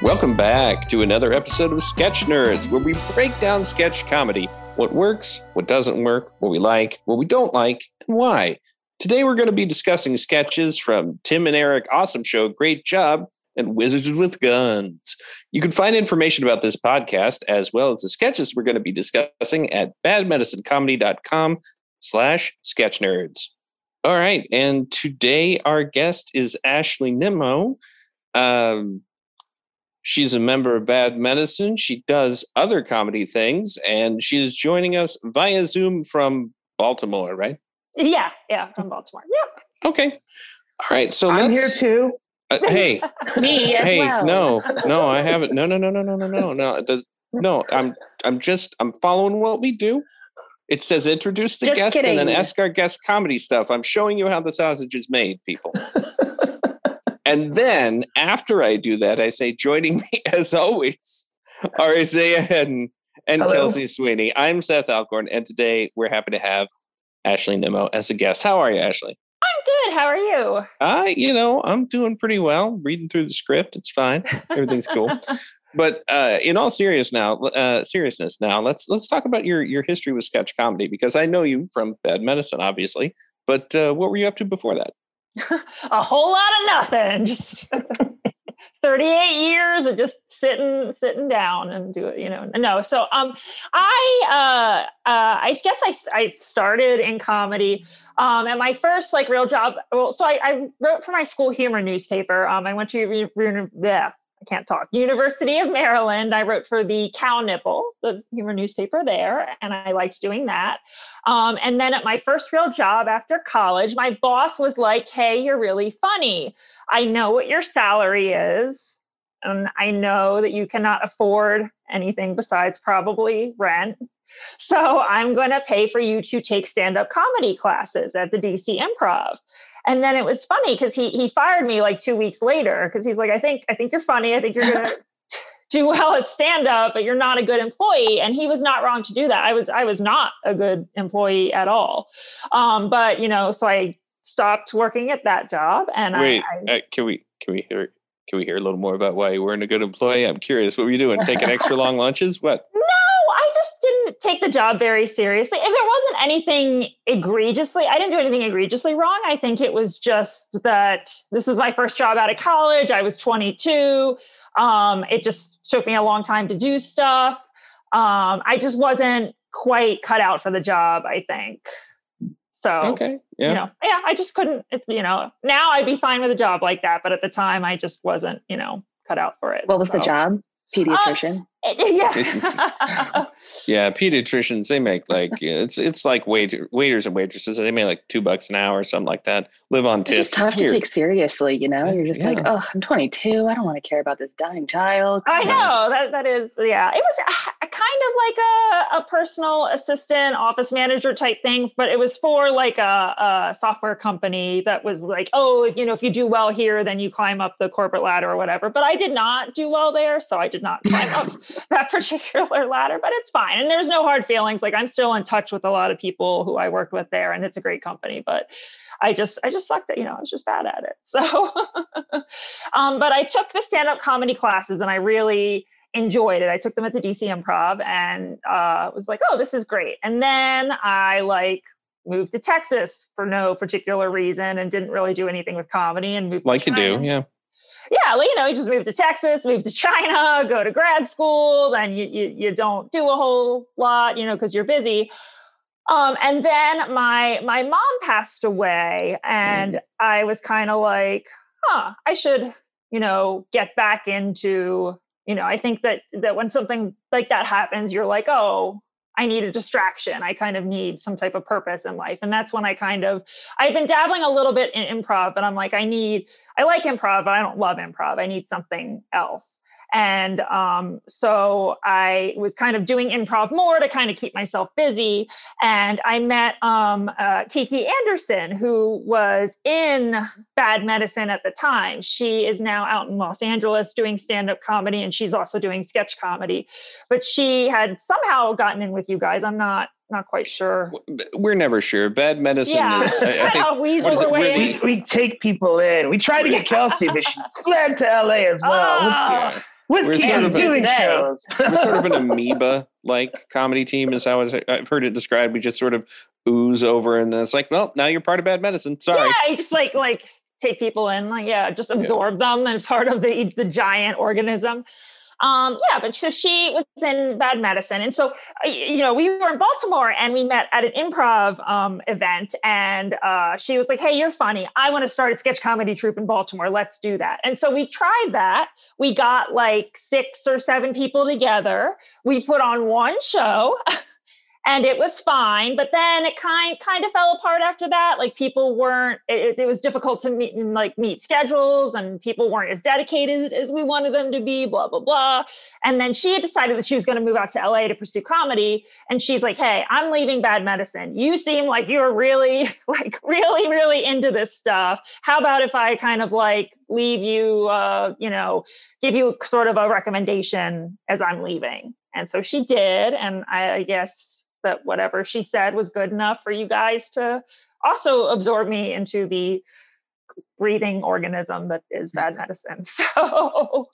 Welcome back to another episode of Sketch Nerds, where we break down sketch comedy what works, what doesn't work, what we like, what we don't like, and why. Today, we're going to be discussing sketches from Tim and Eric Awesome Show, Great Job, and Wizards with Guns. You can find information about this podcast as well as the sketches we're going to be discussing at badmedicinecomedy.com slash sketch nerds. All right. And today our guest is Ashley Nimmo. Um, she's a member of Bad Medicine. She does other comedy things, and she is joining us via Zoom from Baltimore, right? Yeah, yeah, from Baltimore. Yep. Okay. All right. So I'm here let's. too. Uh, hey, Me as hey, well. no, no, I haven't. No, no, no, no, no, no, no, no. The, no, I'm, I'm just, I'm following what we do. It says introduce the Just guest and then ask our guest comedy stuff. I'm showing you how the sausage is made, people. and then after I do that, I say, joining me as always are Isaiah Hedden and Hello. Kelsey Sweeney. I'm Seth Alcorn, and today we're happy to have Ashley Nimmo as a guest. How are you, Ashley? I'm good. How are you? I, you know, I'm doing pretty well. Reading through the script, it's fine. Everything's cool. But uh, in all serious now, uh, seriousness now, let's let's talk about your your history with sketch comedy because I know you from Bad Medicine, obviously. But uh, what were you up to before that? A whole lot of nothing. Just 38 years of just sitting sitting down and do it, you know. No, so um I uh uh I guess I I started in comedy. Um and my first like real job well so I, I wrote for my school humor newspaper. Um I went to yeah, I can't talk. University of Maryland. I wrote for the Cow Nipple, the humor newspaper there, and I liked doing that. Um, and then at my first real job after college, my boss was like, Hey, you're really funny. I know what your salary is. And I know that you cannot afford anything besides probably rent. So I'm going to pay for you to take stand up comedy classes at the DC Improv. And then it was funny because he he fired me like two weeks later because he's like, I think I think you're funny. I think you're gonna do well at stand up, but you're not a good employee. And he was not wrong to do that. I was I was not a good employee at all. Um, but you know, so I stopped working at that job and I- Wait, I, uh, can we can we hear can we hear a little more about why you weren't a good employee? I'm curious. What were you doing? Taking extra long lunches? What? No, I just didn't take the job very seriously. If there wasn't anything egregiously, I didn't do anything egregiously wrong. I think it was just that this was my first job out of college. I was 22. Um, it just took me a long time to do stuff. Um, I just wasn't quite cut out for the job, I think. So, Okay. Yeah. you know, yeah, I just couldn't, you know, now I'd be fine with a job like that. But at the time, I just wasn't, you know, cut out for it. What was the job? Pediatrician. yeah. Yeah, pediatricians they make like it's it's like waiter, waiters and waitresses they make like two bucks an hour or something like that. Live on it's tips. just tough It's to take seriously, you know? You're just like, oh, I'm 22. I don't want to care about this dying child. I Come on." know that that is yeah. It was a, a kind of like a, a personal assistant, office manager type thing, but it was for like a, a software company that was like, oh, you know, if you do well here, then you climb up the corporate ladder or whatever. But I did not do well there, so I did not climb up that particular ladder. But it's fine, and there's no hard feelings. Like I'm still in touch with a lot of people who I worked with there, and it's a great company. But I just I just sucked at you know I was just bad at it. So, um, but I took the stand up comedy classes, and I really enjoyed it. I took them at the DC Improv and uh, was like, oh, this is great. And then I like moved to Texas for no particular reason and didn't really do anything with comedy and moved like to you do. Yeah. Yeah, well, you know, you just move to Texas, move to China, go to grad school, then you you, you don't do a whole lot, you know, because you're busy. Um, and then my my mom passed away, and I was kind of like, huh, I should, you know, get back into, you know, I think that that when something like that happens, you're like, oh, I need a distraction. I kind of need some type of purpose in life. And that's when I kind of I've been dabbling a little bit in improv, but I'm like, I need, I like improv, but I don't love improv. I need something else. And um, so I was kind of doing improv more to kind of keep myself busy. And I met um, uh, Kiki Anderson, who was in Bad Medicine at the time. She is now out in Los Angeles doing stand up comedy, and she's also doing sketch comedy. But she had somehow gotten in with you guys. I'm not not quite sure. We're never sure. Bad medicine Yeah, is. I, I think. I'll what is it, her way really- in. We, we take people in. We tried to get Kelsey, but she fled to LA as well. Look- Oh, Yeah. With We're Keith sort of doing Today. shows. We're sort of an amoeba-like comedy team, is how I- I've heard it described. We just sort of ooze over, and then it's like, well, now you're part of bad medicine. Sorry. Yeah, you just like like take people in, like yeah, just absorb them and part of the the giant organism. Um, yeah, but so she was in bad medicine, and so uh, you know we were in Baltimore and we met at an improv um, event, and uh, she was like, "Hey, you're funny. I want to start a sketch comedy troupe in Baltimore. Let's do that." And so we tried that. We got like six or seven people together. We put on one show. and it was fine but then it kind kind of fell apart after that like people weren't it, it was difficult to meet like meet schedules and people weren't as dedicated as we wanted them to be blah blah blah. And then she had decided that she was going to move out to la to pursue comedy and she's like hey i'm leaving bad medicine. You seem like you're really like really really into this stuff. How about if i kind of like leave you uh you know give you sort of a recommendation as i'm leaving? And so she did and i, I guess that whatever she said was good enough for you guys to also absorb me into the breathing organism that is bad mm-hmm. medicine. So,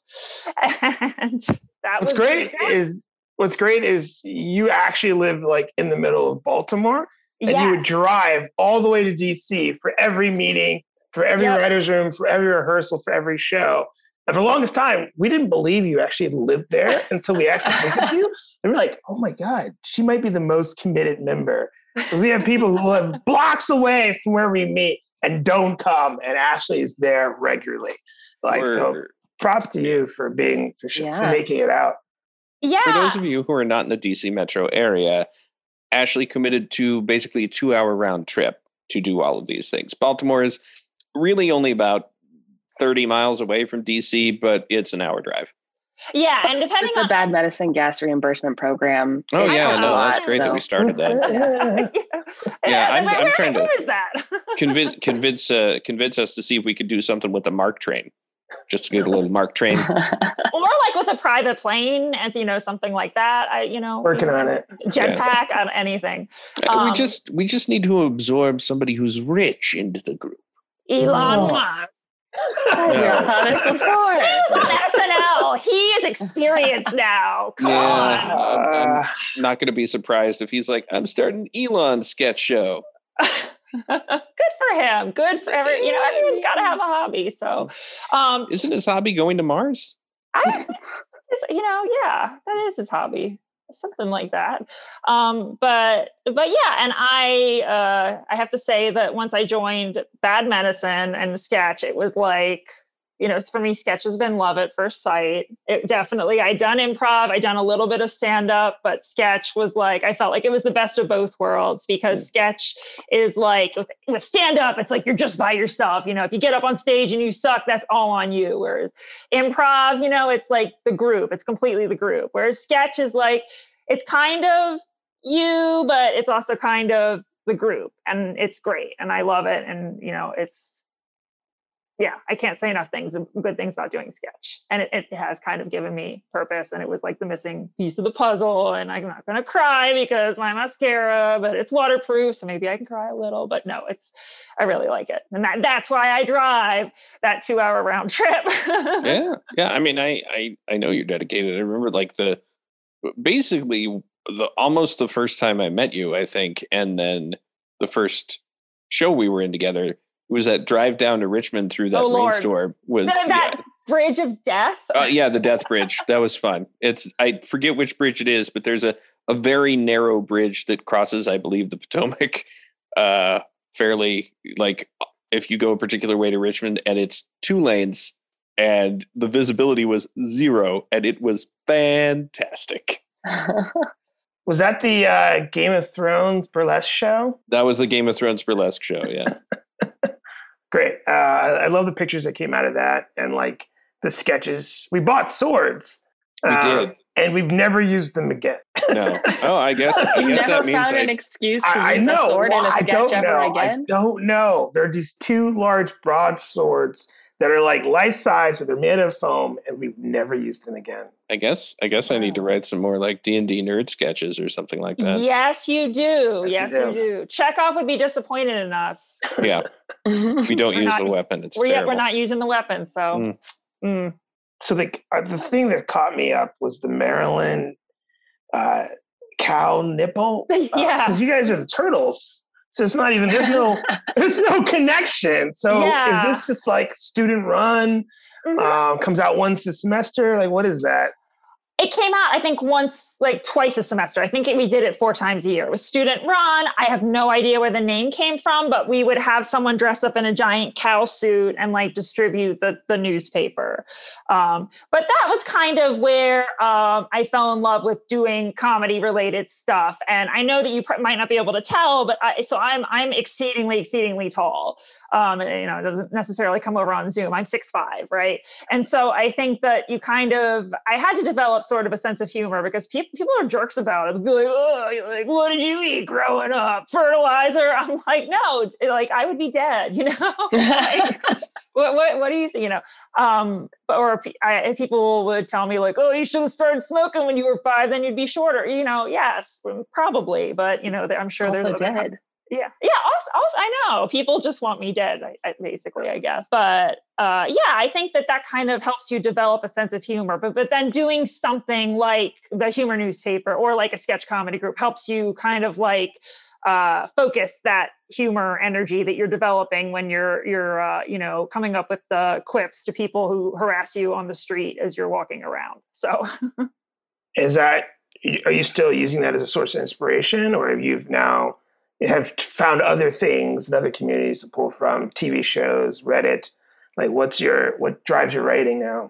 and that What's was great is what's great is you actually live like in the middle of Baltimore, and you would drive all the way to DC for every meeting, for every Yep. writer's room, for every rehearsal, for every show. And for the longest time, we didn't believe you actually lived there until we actually visited you. And we're like, oh my God, she might be the most committed member. We have people who live blocks away from where we meet and don't come, and Ashley is there regularly. Like, so props to you for being, for, sh- for making it out. yeah. for those of you who are not in the DC metro area, Ashley committed to basically a two hour round trip to do all of these things. Baltimore is really only about 30 miles away from DC, but it's an hour drive. yeah, and depending It's a on bad medicine gas reimbursement program. Oh, yeah, helps a no, that's lot, great that we started that. Yeah, I'm- where- I'm where- trying to- where is that? Convince, convince, uh, convince us to see if we could do something with the MARC train, just to get a little MARC train. or like with a private plane, and you know something like that. I, you know, Working on it. jetpack on anything. Uh, we Um, just we just need to absorb somebody who's rich into the group. Elon Oh. Musk. We've No. saw this He before. was on SNL. He is experienced now. Come Yeah. on. I'm- I'm not going to be surprised if he's like, I'm starting Elon sketch show. Good for him. Good for every. You know, everyone's got to have a hobby. So, um, Isn't his hobby going to Mars? I, you know, yeah, that is his hobby, something like that. Um, but but yeah, and I uh, I have to say that once I joined Bad Medicine and Sketch, it was like. You know, for me, sketch has been love at first sight. It definitely, I done improv, I done a little bit of stand up, but sketch was like, I felt like it was the best of both worlds because mm. sketch is like with, with stand up, it's like you're just by yourself. You know, if you get up on stage and you suck, that's all on you. Whereas improv, you know, it's like the group, it's completely the group. Whereas sketch is like, it's kind of you, but it's also kind of the group. And it's great. And I love it. And, you know, it's, yeah, I can't say enough things, um, good things about doing sketch. And it, it has kind of given me purpose. And it was like the missing piece of the puzzle. And I'm not going to cry because my mascara, but it's waterproof. So maybe I can cry a little. But no, it's, I really like it. And that, that's why I drive that two hour round trip. yeah. Yeah. I mean, I, I, I know you're dedicated. I remember like the, basically the, almost the first time I met you, I think. And then the first show we were in together, was that drive down to Richmond through that Oh, rain Lord. storm was, that, yeah, bridge of death. Uh, yeah, the Death Bridge. That was fun. It's I forget which bridge it is, but there's a a very narrow bridge that crosses, I believe, the Potomac. Uh, fairly like if you go a particular way to Richmond, and it's two lanes, and the visibility was zero, and it was fantastic. was that the uh, Game of Thrones burlesque show? That was the Game of Thrones burlesque show. Yeah, Great. Uh, I I love the pictures that came out of that and like the sketches. We bought swords. we um, did. And we've never used them again. No. Oh, I guess I You guess never that means found an I, excuse to I, I use know. a sword in Well, a I sketch don't ever know. again. I don't know. They're these two large broadswords that are like life size, but they're made of foam, and we've never used them again. I guess I guess I need to write some more like D and D nerd sketches or something like that. Yes, you do. Yes, Yes, you you, do. Chekhov would be disappointed in us. Yeah, we don't use not- the weapon. It's We're, terrible. we're not using the weapon. So, Mm. mm. so the uh, the thing that caught me up was the Maryland uh, cow nipple. Uh, Yeah. because you guys are the turtles, so it's not even there's no there's no connection. So Yeah. is this just like student run? Mhm. Um, comes out once a semester. Like what is that? It came out i think once like twice a semester. I think it, we did it four times a year. It was student run. I have no idea where the name came from but we would have someone dress up in a giant cow suit and like distribute the, the newspaper. Um, but that was kind of where um, i fell in love with doing comedy related stuff. And i know that you pr- might not be able to tell but I, so i'm i'm exceedingly exceedingly tall. Um, and, you know it doesn't necessarily come over on zoom. I'm six five right? And so I think that you kind of, I had to develop sort of a sense of humor because pe- people are jerks about it. They'll be like, oh, like, what did you eat growing up? Fertilizer? I'm like, no, like I would be dead, you know? Like, what, what, what do you think, you know? Um, but- or I, people would tell me like, oh, you should have started smoking when you were five, then you'd be shorter, you know? Yes, probably. But, you know, I'm sure there's also other dead. Yeah. Yeah also, also i know people just want me dead I, I, basically i guess but uh, yeah i think that that kind of helps you develop a sense of humor but but then doing something like the humor newspaper or like a sketch comedy group helps you kind of like uh, focus that humor energy that you're developing when you're you're uh, you know coming up with the quips to people who harass you on the street as you're walking around so. Is that are you still using that as a source of inspiration, or have you now have found other things and other communities to pull from? TV shows, Reddit. Like, what's your what drives your writing now?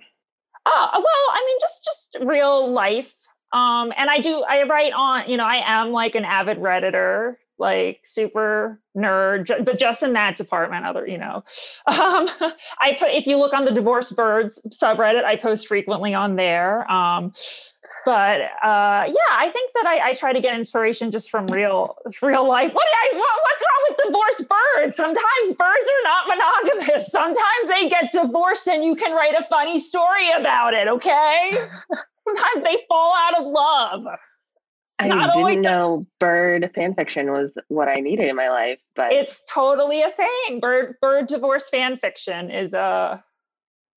Oh, well, I mean, just just real life. Um, and I do I write on, you know, I am like an avid redditor, like super nerd, but just in that department. Other, you know, um, I put if you look on the divorce birds subreddit, I post frequently on there. Um, but uh, yeah, I think that I, I try to get inspiration just from real real life. What, do I, what what's wrong with divorced birds? Sometimes birds are not monogamous. Sometimes they get divorced, and you can write a funny story about it. Okay. Sometimes they fall out of love. I Not didn't the- know bird fan fiction was what I needed in my life, but It's totally a thing. Bird bird divorce fan fiction is a.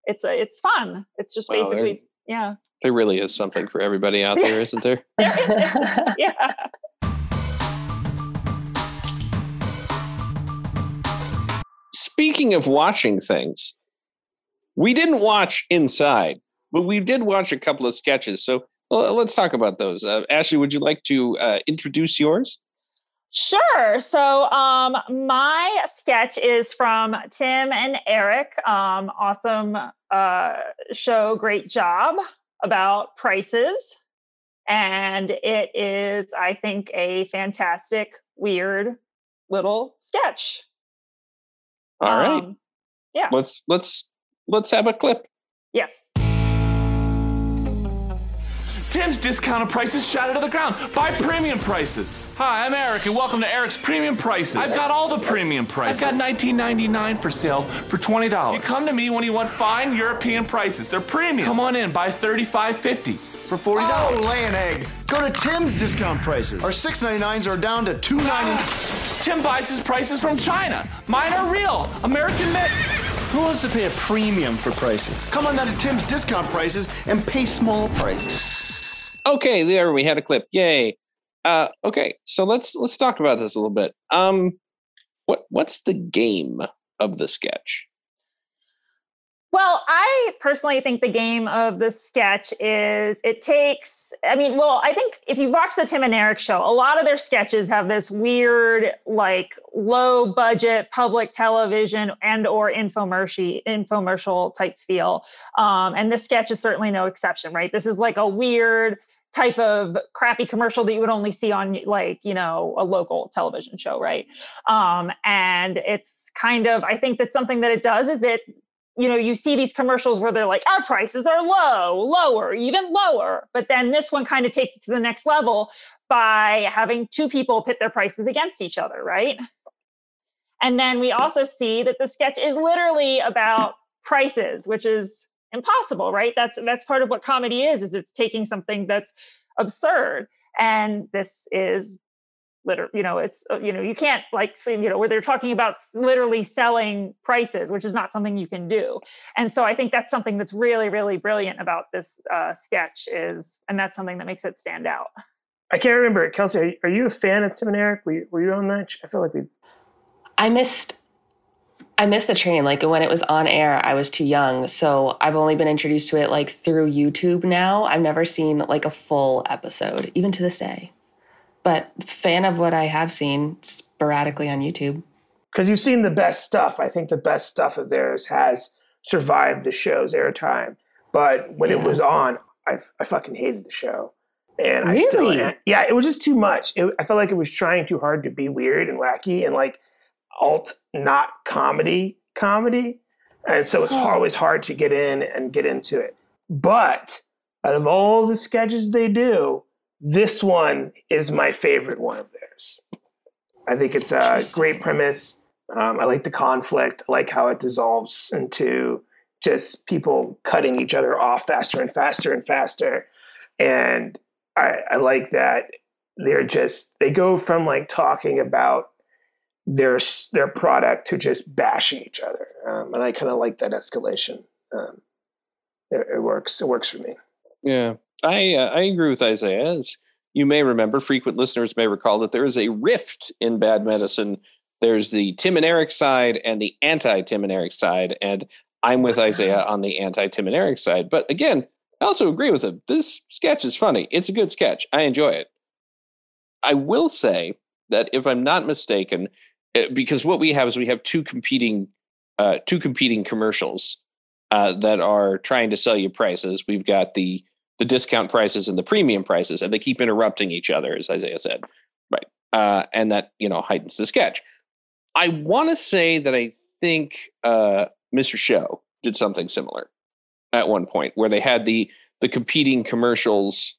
It's a. It's fun. It's just Wow, basically yeah. There really is something for everybody out there, isn't there? Yeah. Speaking of watching things, we didn't watch Inside, but we did watch a couple of sketches. So well, let's talk about those. Uh, Ashley, would you like to uh, introduce yours? Sure. So um, my sketch is from Tim and Eric. Um, awesome uh, show, great job about prices. And it is, I think, a fantastic, weird little sketch. All right, Um, let's let's let's have a clip. yes. Tim's discounted prices shot to the ground. Buy premium prices. Hi, I'm Eric, and welcome to Eric's Premium Prices. I've got all the premium prices. I've got $19.99 for sale for $20. You come to me when you want fine European prices. They're premium. Come on in, buy $35.50 for $40. Oh, lay an egg. Go to Tim's discount prices. Our six ninety nines are down to two ninety. Ah! Tim buys his prices from China. Mine are real, American made. Who wants to pay a premium for prices? Come on down to Tim's discount prices and pay small prices. Okay, there we had a clip. Yay. Uh, okay, so let's let's talk about this a little bit. Um, what what's the game of the sketch? Well, I personally think the game of the sketch is it takes, I mean, well, I think if you watch the Tim and Eric show, a lot of their sketches have this weird, like low budget public television and or infomercial infomercial type feel. Um, and this sketch is certainly no exception, right? This is like a weird type of crappy commercial that you would only see on like, you know, a local television show, right? Um, and it's kind of, I think that something that it does is it you know, you see these commercials where they're like, our prices are low, lower, even lower. But then this one kind of takes it to the next level by having two people pit their prices against each other, right? And then we also see that the sketch is literally about prices, which is impossible, right? That's that's part of what comedy is, is it's taking something that's absurd. And this is literally, you know, it's uh, you know, you can't like say, you know, where they're talking about literally selling prices, which is not something you can do. And so I think that's something that's really, really brilliant about this uh, sketch is, and that's something that makes it stand out. I can't remember, Kelsey. Are you, are you a fan of Tim and Eric? Were you, were you on that? I feel like we. I missed I missed the train. Like when it was on air, I was too young. So I've only been introduced to it like through YouTube now. I've never seen like a full episode, even to this day. But fan of what I have seen sporadically on YouTube. Because you've seen the best stuff. I think the best stuff of theirs has survived the show's airtime. But when yeah. it was on, I, I fucking hated the show. And really? I still, yeah, it was just too much. It, I felt like it was trying too hard to be weird and wacky. And like, alt not comedy comedy. And so it's always hard to get in and get into it. But out of all the sketches they do, this one is my favorite one of theirs. I think it's a great premise. Um, I like the conflict. I like how it dissolves into just people cutting each other off faster and faster and faster. And I, I like that they're just, they go from like talking about their their product to just bashing each other, um, and I kind of like that escalation. Um, it, it, works. It works for me. Yeah, I uh, I agree with Isaiah. As you may remember, frequent listeners may recall that there is a rift in bad medicine. There's the Tim and Eric side and the anti Tim and Eric side, and I'm with Isaiah on the anti Tim and Eric side. But again, I also agree with him. This sketch is funny. It's a good sketch. I enjoy it. I will say that if I'm not mistaken, because what we have is we have two competing uh, two competing commercials uh, that are trying to sell you prices. We've got the the discount prices and the premium prices, and they keep interrupting each other, as Isaiah said, right? Uh, and that you know heightens the sketch. I want to say that I think uh, Mr. Show did something similar at one point, where they had the the competing commercials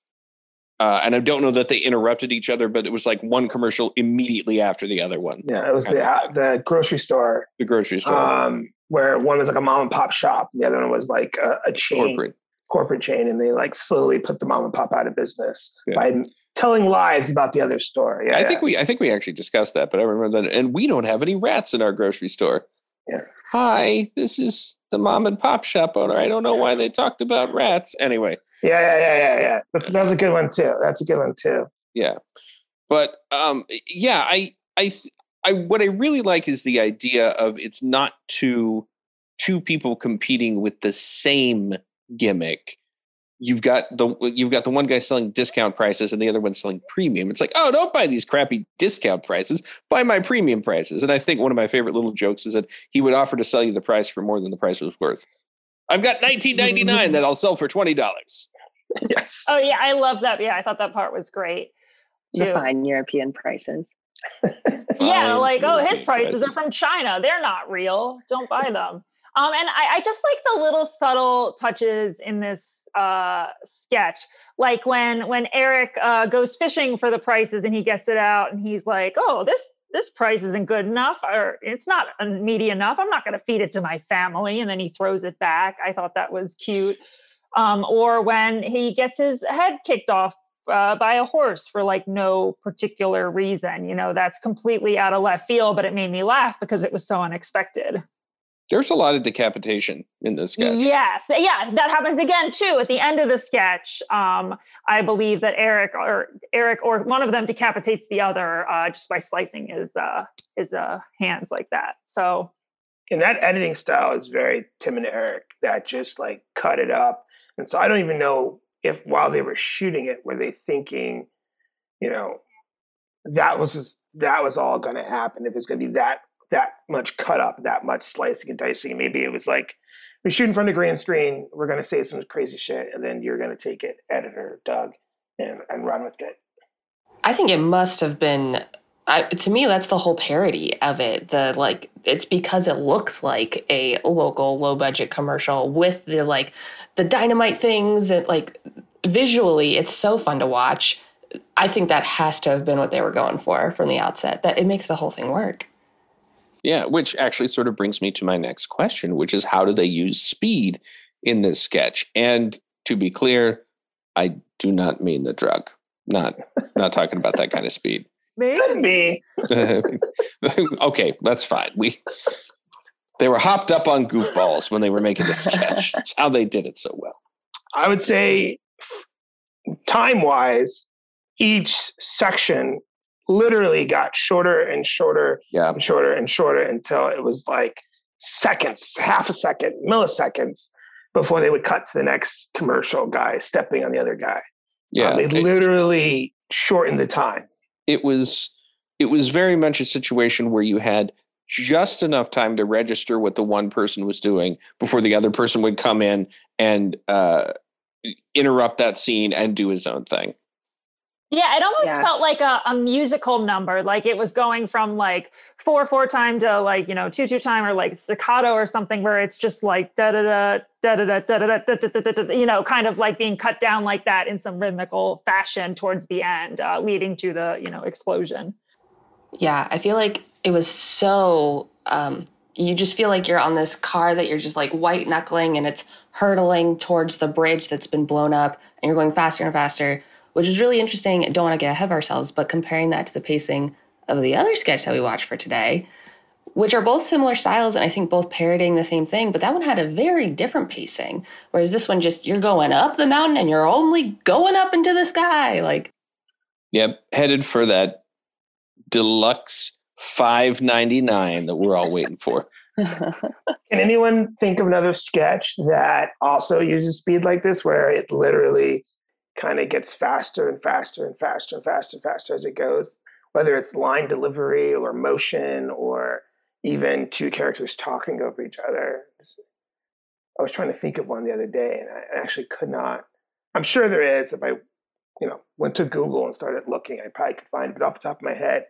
uh, and I don't know that they interrupted each other, but it was like one commercial immediately after the other one. Yeah, it was the uh, the grocery store. The grocery store, um, where one was like a mom and pop shop, the other one was like a, a chain, corporate. corporate chain, and they like slowly put the mom and pop out of business yeah. by telling lies about the other store. Yeah, I yeah. think we I think we actually discussed that, but I remember that, and we don't have any rats in our grocery store. Yeah. Hi, this is the mom and pop shop owner. I don't know why they talked about rats. Anyway. Yeah, yeah, yeah, yeah, yeah. That's that's a good one too. That's a good one too. Yeah, but um, yeah, I, I, I, what I really like is the idea of it's not two two people competing with the same gimmick. You've got the you've got the one guy selling discount prices and the other one selling premium. It's like, oh, don't buy these crappy discount prices. Buy my premium prices. And I think one of my favorite little jokes is that he would offer to sell you the price for more than the price was worth. I've got 19.99 that I'll sell for twenty dollars. Yes. Oh yeah, I love that. Yeah, I thought that part was great. Too. The fine European prices. yeah, like oh, his prices, prices are from China. They're not real. Don't buy them. Um, and I, I, just like the little subtle touches in this uh, sketch, like when when Eric uh, goes fishing for the prices and he gets it out and he's like, "Oh, this this price isn't good enough or it's not meaty enough. I'm not going to feed it to my family. And then he throws it back. I thought that was cute. Um, or when he gets his head kicked off uh, by a horse for like no particular reason. You know, that's completely out of left field, but it made me laugh because it was so unexpected. There's a lot of decapitation in this sketch. Yes, yeah, that happens again too at the end of the sketch. Um, I believe that Eric or Eric or one of them decapitates the other uh, just by slicing his uh, his uh, hands like that. So, and that editing style is very Tim and Eric. That just like cut it up, and so I don't even know if while they were shooting it, were they thinking, you know, that was just, that was all going to happen. If it's going to be that that much cut up, that much slicing and dicing. Maybe it was like we shoot in front of the green screen, we're gonna say some crazy shit, and then you're gonna take it, editor Doug, and, and run with it. I think it must have been I, to me that's the whole parody of it the like it's because it looks like a local low budget commercial with the like the dynamite things and like visually it's so fun to watch i think that has to have been what they were going for from the outset that it makes the whole thing work yeah, which actually sort of brings me to my next question, which is how do they use speed in this sketch? And to be clear, I do not mean the drug. Not not talking about that kind of speed. Maybe. Could be. okay, that's fine. We they were hopped up on goofballs when they were making the sketch. That's how they did it so well. I would say, time wise, each section literally got shorter and shorter Yeah. and shorter and shorter until it was like seconds, half a second, milliseconds before they would cut to the next commercial guy stepping on the other guy. Yeah. Um, they it, literally shortened the time. it was it was very much a situation where you had just enough time to register what the one person was doing before the other person would come in and uh, interrupt that scene and do his own thing. Yeah, it almost Yeah. felt like a, a musical number. Like it was going from like four four time to like you know two two time or like staccato or something, where it's just like da da da da da da da da da da da da da da, you know, kind of like being cut down like that in some rhythmical fashion towards the end, uh, leading to the you know explosion. Yeah, I feel like it was so. Um, you just feel like you're on this car that you're just like white knuckling and it's hurtling towards the bridge that's been blown up and you're going faster and faster, which is really interesting. I don't want to get ahead of ourselves, but comparing that to the pacing of the other sketch that we watched for today, which are both similar styles and I think both parodying the same thing, but that one had a very different pacing. Whereas this one just you're going up the mountain and you're only going up into the sky. Like Yep, headed for that deluxe five ninety nine that we're all waiting for. Can anyone think of another sketch that also uses speed like this, where it literally kind of gets faster and faster and faster and faster and faster as it goes? Whether it's line delivery or motion or even two characters talking over each other. I was trying to think of one the other day and I actually could not. I'm sure there is if I, you know, went to Google and started looking, I probably could find it. But off the top of my head,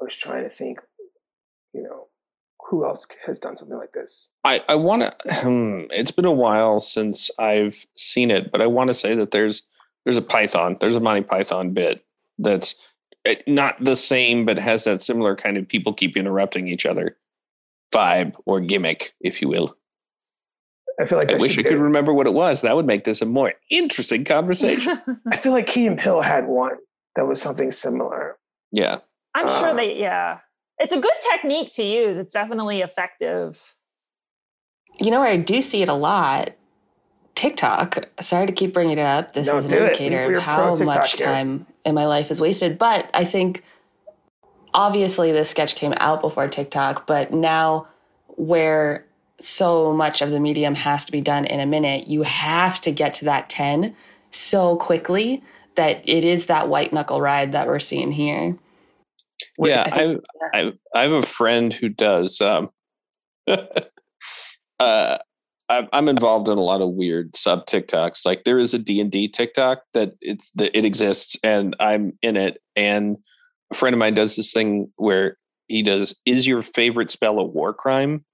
I was trying to think, you know, who else has done something like this? I, I want to. Hmm, it's been a while since I've seen it, but I want to say that there's there's a Python, there's a Monty Python bit that's eh, not the same, but has that similar kind of people keep interrupting each other vibe or gimmick, if you will. I feel like I that wish I could be- remember what it was. That would make this a more interesting conversation. I feel like Key and Peele had one that was something similar. yeah, I'm Uh, sure they, yeah. It's a good technique to use. It's definitely effective. You know where I do see it a lot? TikTok. Sorry to keep bringing it up. This No, is an indicator of how much here. time in my life is wasted. But I think obviously this sketch came out before TikTok, but now where so much of the medium has to be done in a minute, you have to get to that 10 so quickly that it is that white knuckle ride that we're seeing here. yeah. I I, think- I I have a friend who does. Um, uh, I'm involved in a lot of weird sub TikToks. Like there is a D and D TikTok that it's that it exists, and I'm in it. And a friend of mine does this thing where he does is your favorite spell a war crime,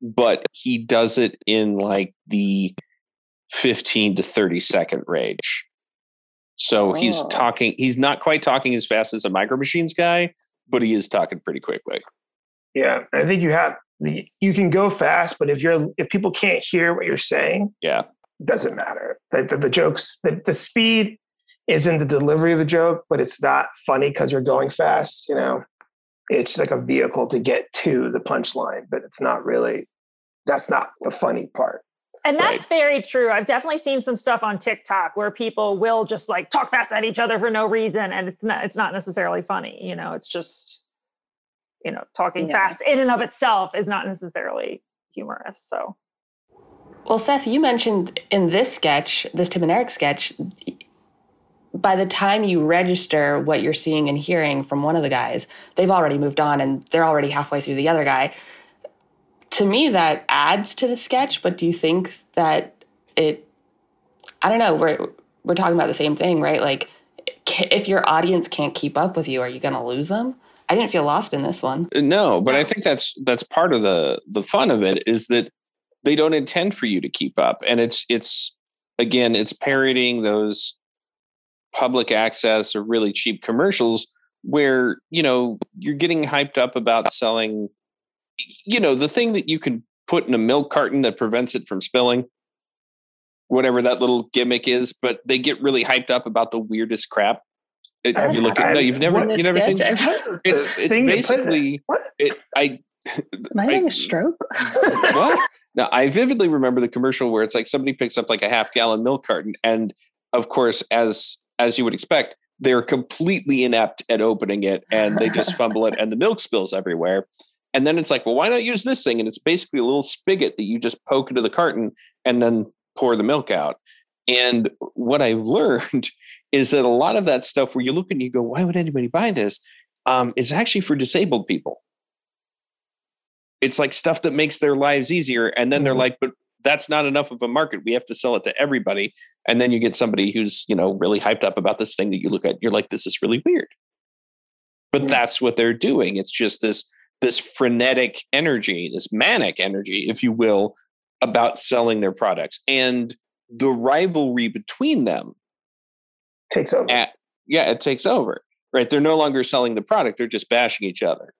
but he does it in like the 15 to 30 second range. So he's Oh. talking. He's not quite talking as fast as a Micro Machines guy, but he is talking pretty quickly. Yeah, I think you have you can go fast, but if you're if people can't hear what you're saying, Yeah. it doesn't matter. The, the, the jokes, the, the speed is in the delivery of the joke, but it's not funny because you're going fast. You know, it's like a vehicle to get to the punchline, but it's not really. That's not the funny part. And Right. that's very true. I've definitely seen some stuff on TikTok where people will just like talk fast at each other for no reason, and it's not it's not necessarily funny. You know, it's just you know talking Yeah. fast in and of itself is not necessarily humorous. So Well, Seth, you mentioned in this sketch, this Tim and Eric sketch, by the time you register what you're seeing and hearing from one of the guys, they've already moved on and they're already halfway through the other guy. To me, that adds to the sketch, but do you think that it, I don't know, we're, we're talking about the same thing, right? Like, if your audience can't keep up with you, are you going to lose them? I didn't feel lost in this one. Uh, No, but I think that's that's part of the the fun of it is that they don't intend for you to keep up, and it's it's again it's parodying those public access or really cheap commercials where you know you're getting hyped up about selling you know the thing that you can put in a milk carton that prevents it from spilling whatever that little gimmick is but they get really hyped up about the weirdest crap It- you look at? No, you've never. You never seen. It's it's thing you put it. basically What? it. I Am I having I- a stroke? what? Now I vividly remember the commercial where it's like somebody picks up like a half gallon milk carton, and of course, as as you would expect, they're completely inept at opening it, and they just fumble it, and the milk spills everywhere. And then it's like, well, why not use this thing? And it's basically a little spigot that you just poke into the carton and then pour the milk out. And what I've learned is that a lot of that stuff where you look and you go, why would anybody buy this? Um, is actually for disabled people. It's like stuff that makes their lives easier. And then they're Mhm. like, but that's not enough of a market. We have to sell it to everybody. And then you get somebody who's, you know, really hyped up about this thing that you look at, you're like, this is really weird. But Yeah. that's what they're doing. It's just this this frenetic energy, this manic energy, if you will, about selling their products. And the rivalry between them Takes over. at yeah, it takes over. Right. They're no longer selling the product, they're just bashing each other.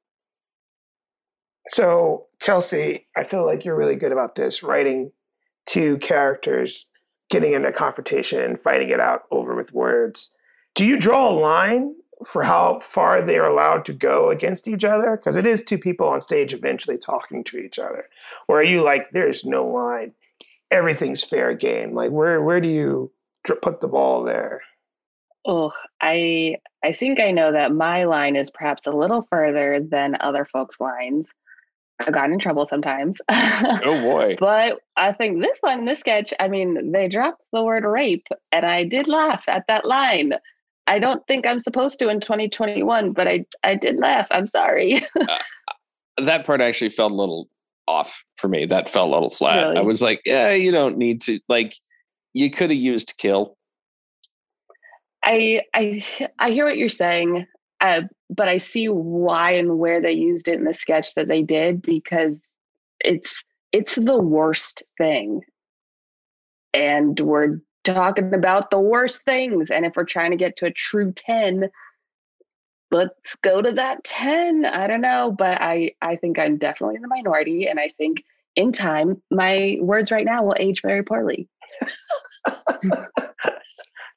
So, Kelsey, I feel like you're really good about this writing two characters, getting into confrontation and fighting it out over with words. Do you draw a line for how far they are allowed to go against each other? Because it is two people on stage eventually talking to each other. Or are you like, there's no line, everything's fair game? Like, where where do you put the ball there? Oh, I I think I know that my line is perhaps a little further than other folks' lines. I've gotten in trouble sometimes. Oh boy. But I think this one, this sketch, I mean, they dropped the word rape, and I did laugh at that line. I don't think I'm supposed to in 2021, but I I did laugh. I'm sorry. Uh, uh, that part actually felt a little off for me. That felt a little flat. I was like, yeah, you don't need to like you could have used kill. I I I hear what you're saying, uh, but I see why and where they used it in the sketch that they did because it's it's the worst thing, and we're talking about the worst things. And if we're trying to get to a true ten, let's go to that ten. I don't know, but I I think I'm definitely in the minority, and I think in time my words right now will age very poorly.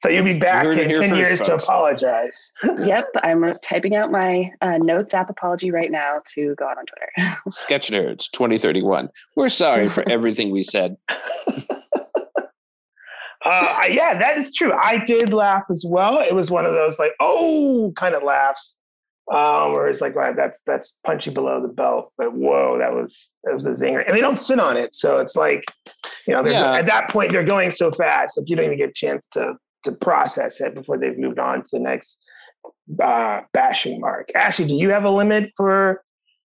So you'll be back in 10 first, years to apologize. yep, I'm typing out my uh, notes app apology right now to go out on Twitter. Sketch Nerds 2031. We're sorry for everything we said. Uh, yeah, that is true. I did laugh as well. It was one of those like, oh, kind of laughs, um, where it's like, wow, that's that's punchy below the belt. But whoa, that was that was a zinger. And they don't sit on it, so it's like, you know, there's Yeah. at that point they're going so fast, like you don't even get a chance to to process it before they've moved on to the next uh, bashing mark. Ashley, do you have a limit for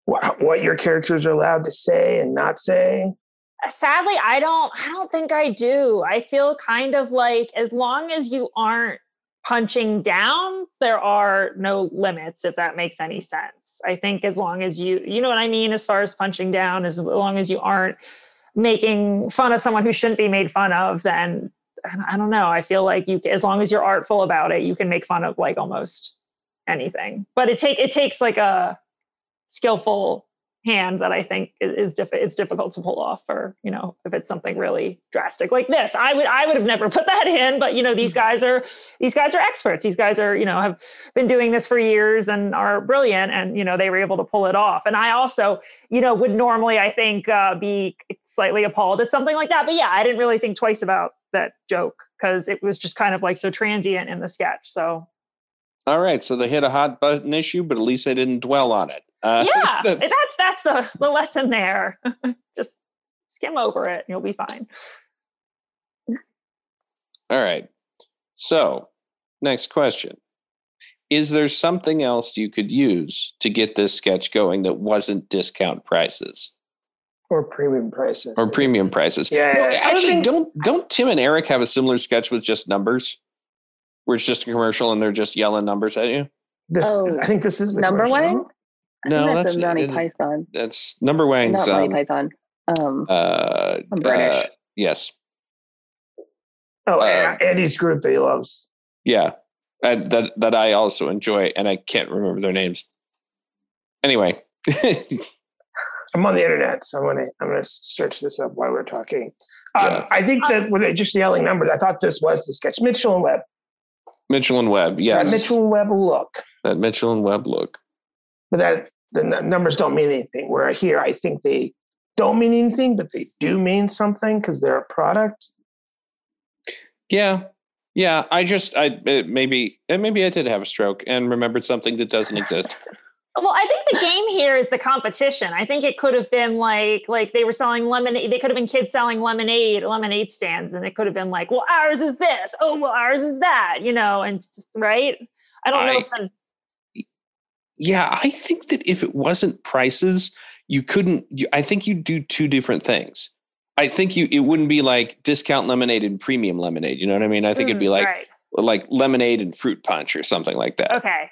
wh- what your characters are allowed to say and not say? sadly i don't i don't think i do i feel kind of like as long as you aren't punching down there are no limits if that makes any sense i think as long as you you know what i mean as far as punching down as long as you aren't making fun of someone who shouldn't be made fun of then i don't know. I feel like you as long as you're artful about it you can make fun of like almost anything. But it take it takes like a skillful hand that I think is, is diff- it's difficult to pull off or you know if it's something really drastic like this. I would I would have never put that in but you know these guys are these guys are experts. These guys are you know have been doing this for years and are brilliant and you know they were able to pull it off. And I also you know would normally I think uh, be slightly appalled at something like that. But yeah I didn't really think twice about that joke because it was just kind of like so transient in the sketch. So All right, so they hit a hot button issue, but at least they didn't dwell on it. Uh, yeah that's- that's that's the, the lesson there just skim over it you'll be fine All right. So, next question. Is there something else you could use to get this sketch going that wasn't discount prices Or premium prices. or premium prices? Yeah, No, yeah, yeah. actually, I don't don't don't Tim and Eric have a similar sketch with just numbers, where it's just a commercial and they're just yelling numbers at you? This, Oh, I think this is the Number commercial, one? I No, think that's that's a Monty Python. that's Numberwang's. Not Monty Um, Python. Um, uh, I'm British. uh, yes, Oh, Uh, A- Andy's group that he loves. yeah, uh, that that I also enjoy, and I can't remember their names. Anyway, I'm on the internet, so I'm gonna I'm gonna search this up while we're talking. Um, Yeah. I think that with it just yelling numbers, I thought this was the sketch. Mitchell and Webb. Mitchell and Webb, yes. That Mitchell and Webb look. That Mitchell and Webb look. But that the n- numbers don't mean anything. Where here, I think they don't mean anything, but they do mean something because they're a product. Yeah. Yeah. I just, I it maybe, and maybe I did have a stroke and remembered something that doesn't exist. Well, I think the game here is the competition. I think it could have been like like they were selling lemonade. They could have been kids selling lemonade, lemonade stands, and it could have been like, well, ours is this. Oh, well, ours is that. You know, and just right. I don't know. I- If the, Yeah. I think that if it wasn't prices, you couldn't, you, I think you'd do two different things. I think you, it wouldn't be like discount lemonade and premium lemonade. You know what I mean? I think it'd be Mm, like, right. like lemonade and fruit punch or something like that. okay.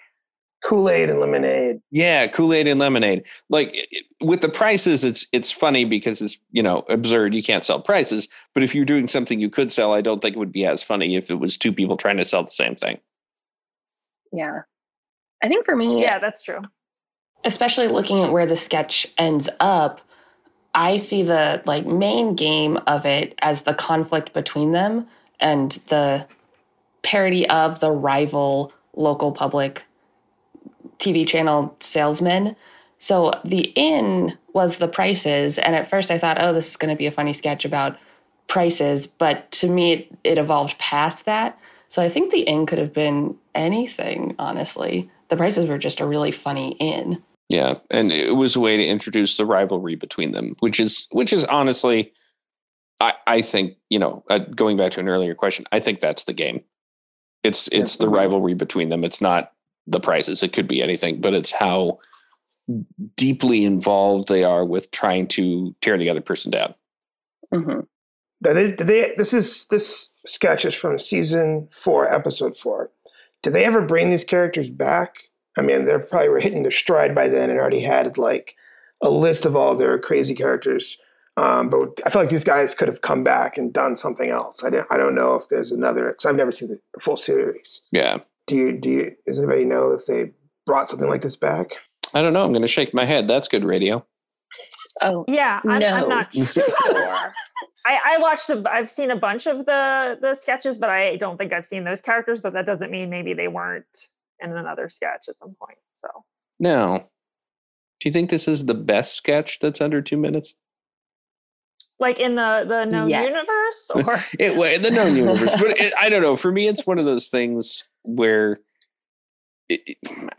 Kool Aid and lemonade. Yeah, Kool Aid and lemonade. Like it- it- with the prices, it's it's funny because it's you know absurd. You can't sell prices, but if you're doing something you could sell, I don't think it would be as funny if it was two people trying to sell the same thing. Yeah. I think for me, Yeah, that's true. especially looking at where the sketch ends up i see the like main game of it as the conflict between them and the parody of the rival local public tv channel salesman so the in was the prices and at first i thought oh this is going to be a funny sketch about prices but to me it, it evolved past that. So i think the in could have been anything honestly the prices were just a really funny in Yeah, and it was a way to introduce the rivalry between them, which is which is honestly, I I think you know uh, going back to an earlier question, I think that's the game. It's it's the rivalry between them. It's not the prices. It could be anything, but it's how deeply involved they are with trying to tear the other person down. Mhm. Did they, they, this is this sketch is from season four, episode four. Did they ever bring these characters back? I mean, they're probably were hitting their stride by then and already had like a list of all their crazy characters. Um, but I feel like these guys could have come back and done something else. I don't, I don't know if there's another because I've never seen the full series. Yeah, Do you? Do you? Does anybody know if they brought something like this back? I don't know. I'm going to shake my head. That's good radio. Oh, Yeah, I'm, no. I'm not sure. I, I watched. A, I've seen a bunch of the the sketches, but I don't think I've seen those characters. But that doesn't mean maybe they weren't in another sketch at some point. So Now, do you think this is the best sketch that's under two minutes? like in the the known Yes. universe, or it well, in the known universe but it, i don't know for me it's one of those things where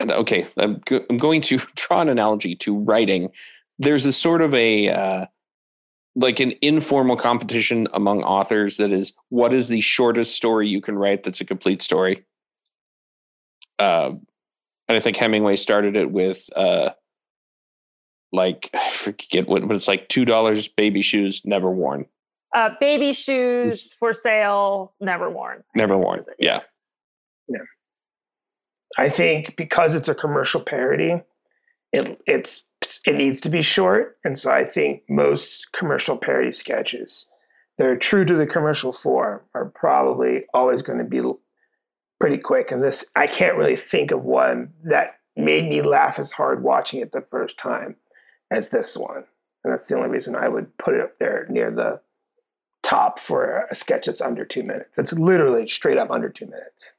okay I'm, go, I'm going to draw an analogy to writing there's a sort of a uh, like an informal competition among authors that is what is the shortest story you can write that's a complete story uh, and i think hemingway started it with uh, like I forget what, but it's like two dollars baby shoes never worn uh, baby shoes for sale, never worn. Never worn. was it. Yeah. I think because it's a commercial parody, it it's it needs to be short, and so I think most commercial parody sketches that are true to the commercial form are probably always going to be pretty quick. And this, I can't really think of one that made me laugh as hard watching it the first time as this one, and that's the only reason I would put it up there near the top for a sketch that's under two minutes. It's literally straight up under two minutes.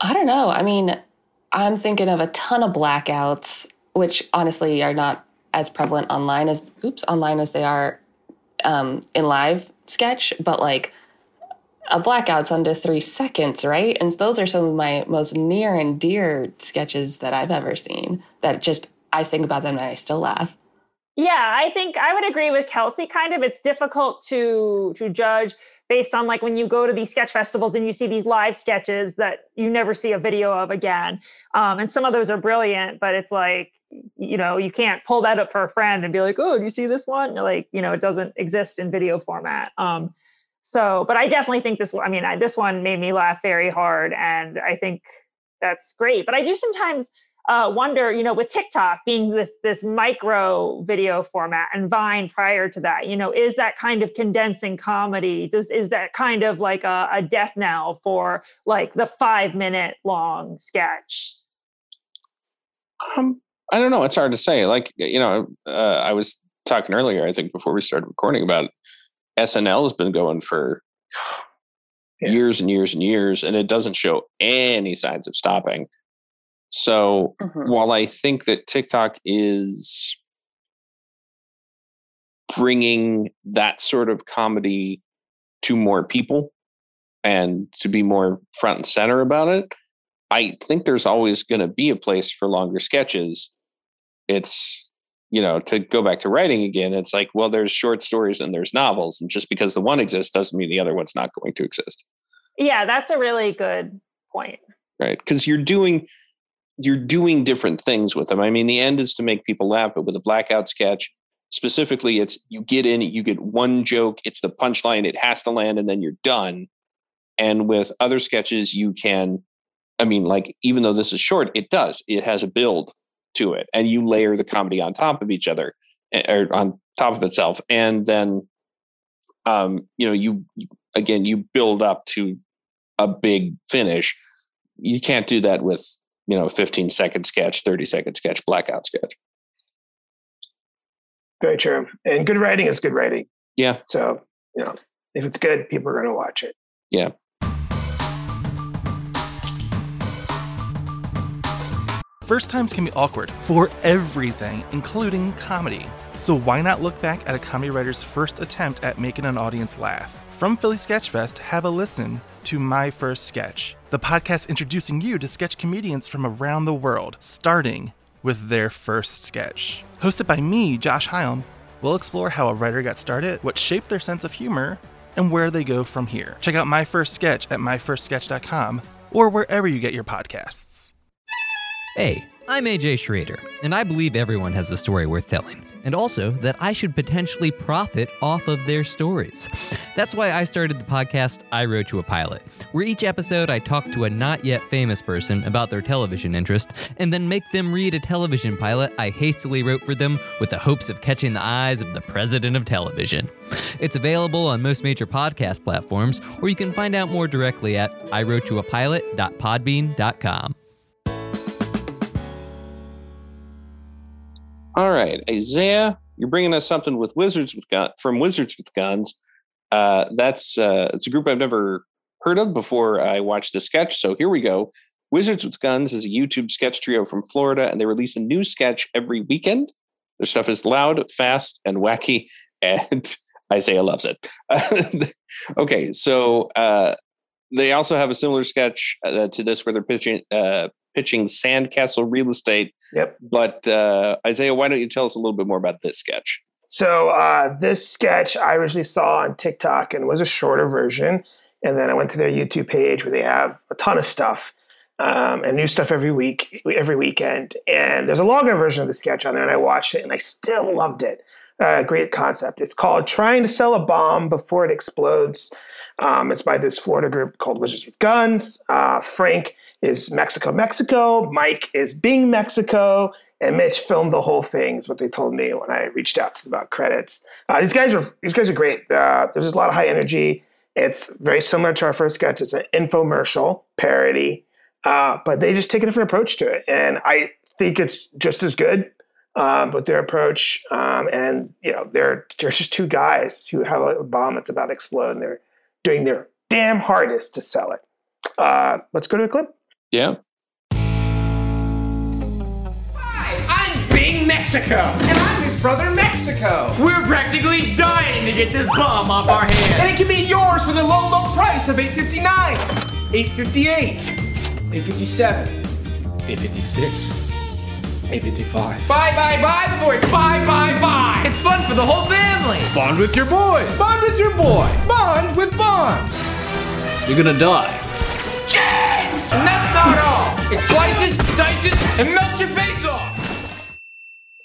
I don't know. I mean, I'm thinking of a ton of blackouts, which honestly are not as prevalent online as oops online as they are um, in live sketch, but like a blackout's under three seconds, right? And those are some of my most near and dear sketches that I've ever seen. That just I think about them and I still laugh. Yeah, I think I would agree with Kelsey. Kind of, it's difficult to to judge based on like when you go to these sketch festivals and you see these live sketches that you never see a video of again. Um, and some of those are brilliant, but it's like you know you can't pull that up for a friend and be like, oh, do you see this one? Like you know, it doesn't exist in video format. Um, so, but I definitely think this. One, I mean, I, this one made me laugh very hard, and I think that's great. But I do sometimes uh, wonder, you know, with TikTok being this this micro video format and Vine prior to that, you know, is that kind of condensing comedy? Does is that kind of like a, a death knell for like the five minute long sketch? Um, I don't know. It's hard to say. Like you know, uh, I was talking earlier. I think before we started recording about SNL has been going for Yeah. years and years and years, and it doesn't show any signs of stopping. So Mhm. while I think that TikTok is bringing that sort of comedy to more people and to be more front and center about it, I think there's always going to be a place for longer sketches. It's, you know, to go back to writing again, it's like, well, there's short stories and there's novels. And just because the one exists doesn't mean the other one's not going to exist Yeah, that's a really good point. right because you're doing you're doing different things with them i mean the end is to make people laugh but with a blackout sketch specifically it's you get in you get one joke it's the punchline it has to land and then you're done and with other sketches you can i mean like even though this is short it does it has a build to it and you layer the comedy on top of each other eh, or on top of itself and then um you know you you- again you build up to a big finish you can't do that with you know 15 second sketch 30 second sketch blackout sketch Very true. And good writing is good writing. yeah So, you know, if it's good, people are going to watch it. yeah First times can be awkward for everything, including comedy. So why not look back at a comedy writer's first attempt at making an audience laugh? From Philly Sketchfest, have a listen to My First Sketch, the podcast introducing you to sketch comedians from around the world, starting with their first sketch. Hosted by me, Josh Hyam, we'll explore how a writer got started, what shaped their sense of humor, and where they go from here. Check out My First Sketch at myfirstsketch.com or wherever you get your podcasts. Hey, I'm AJ Schrader, and I believe everyone has a story worth telling, and also that I should potentially profit off of their stories. That's why I started the podcast I Wrote You a Pilot, where each episode I talk to a not yet famous person about their television interest, and then make them read a television pilot I hastily wrote for them with the hopes of catching the eyes of the president of television. It's available on most major podcast platforms, or you can find out more directly at iwroteyouapilot.podbean.com. all right isaiah you're bringing us something with wizards with gun from wizards with guns. Uh that's uh it's a group i've never heard of before i watched the sketch so here we go. Wizards with guns is a youtube sketch trio from florida and they release a new sketch every weekend. Their stuff is loud fast and wacky and isaiah loves it. Okay so uh they also have a similar sketch uh, to this where they're pitching uh pitching sandcastle real estate Yep. but uh, Isaiah, why don't you tell us a little bit more about this sketch? So uh, this sketch I originally saw on TikTok and was a shorter version, and then I went to their YouTube page where they have a ton of stuff um, and new stuff every week, every weekend. And there's a longer version of the sketch on there, and I watched it, and I still loved it. Uh, great concept. It's called "Trying to Sell a Bomb Before It Explodes." Um, it's by this Florida group called Wizards with Guns. Uh, Frank is Mexico, Mexico. Mike is Bing, Mexico. And Mitch filmed the whole thing. Is what they told me when I reached out to them about credits. Uh, these guys are these guys are great. Uh, there's a lot of high energy. It's very similar to our first sketch. It's an infomercial parody, uh, but they just take a different approach to it, and I think it's just as good um, with their approach. Um, and you know, they're they're just two guys who have a bomb that's about to explode, and they're doing their damn hardest to sell it. Uh, let's go to the clip. Yeah. I'm Bing Mexico. And I'm his brother Mexico. We're practically dying to get this bomb off our hands. And it can be yours for the low, low price of 859 858 857 856 855 Buy, buy, buy before it's buy, buy, buy. It's fun for the whole family. Bond with your boys. Bond with your boy. Bond with Bond. You're gonna die. James! And that's not all. It slices, dices, and melts your face off.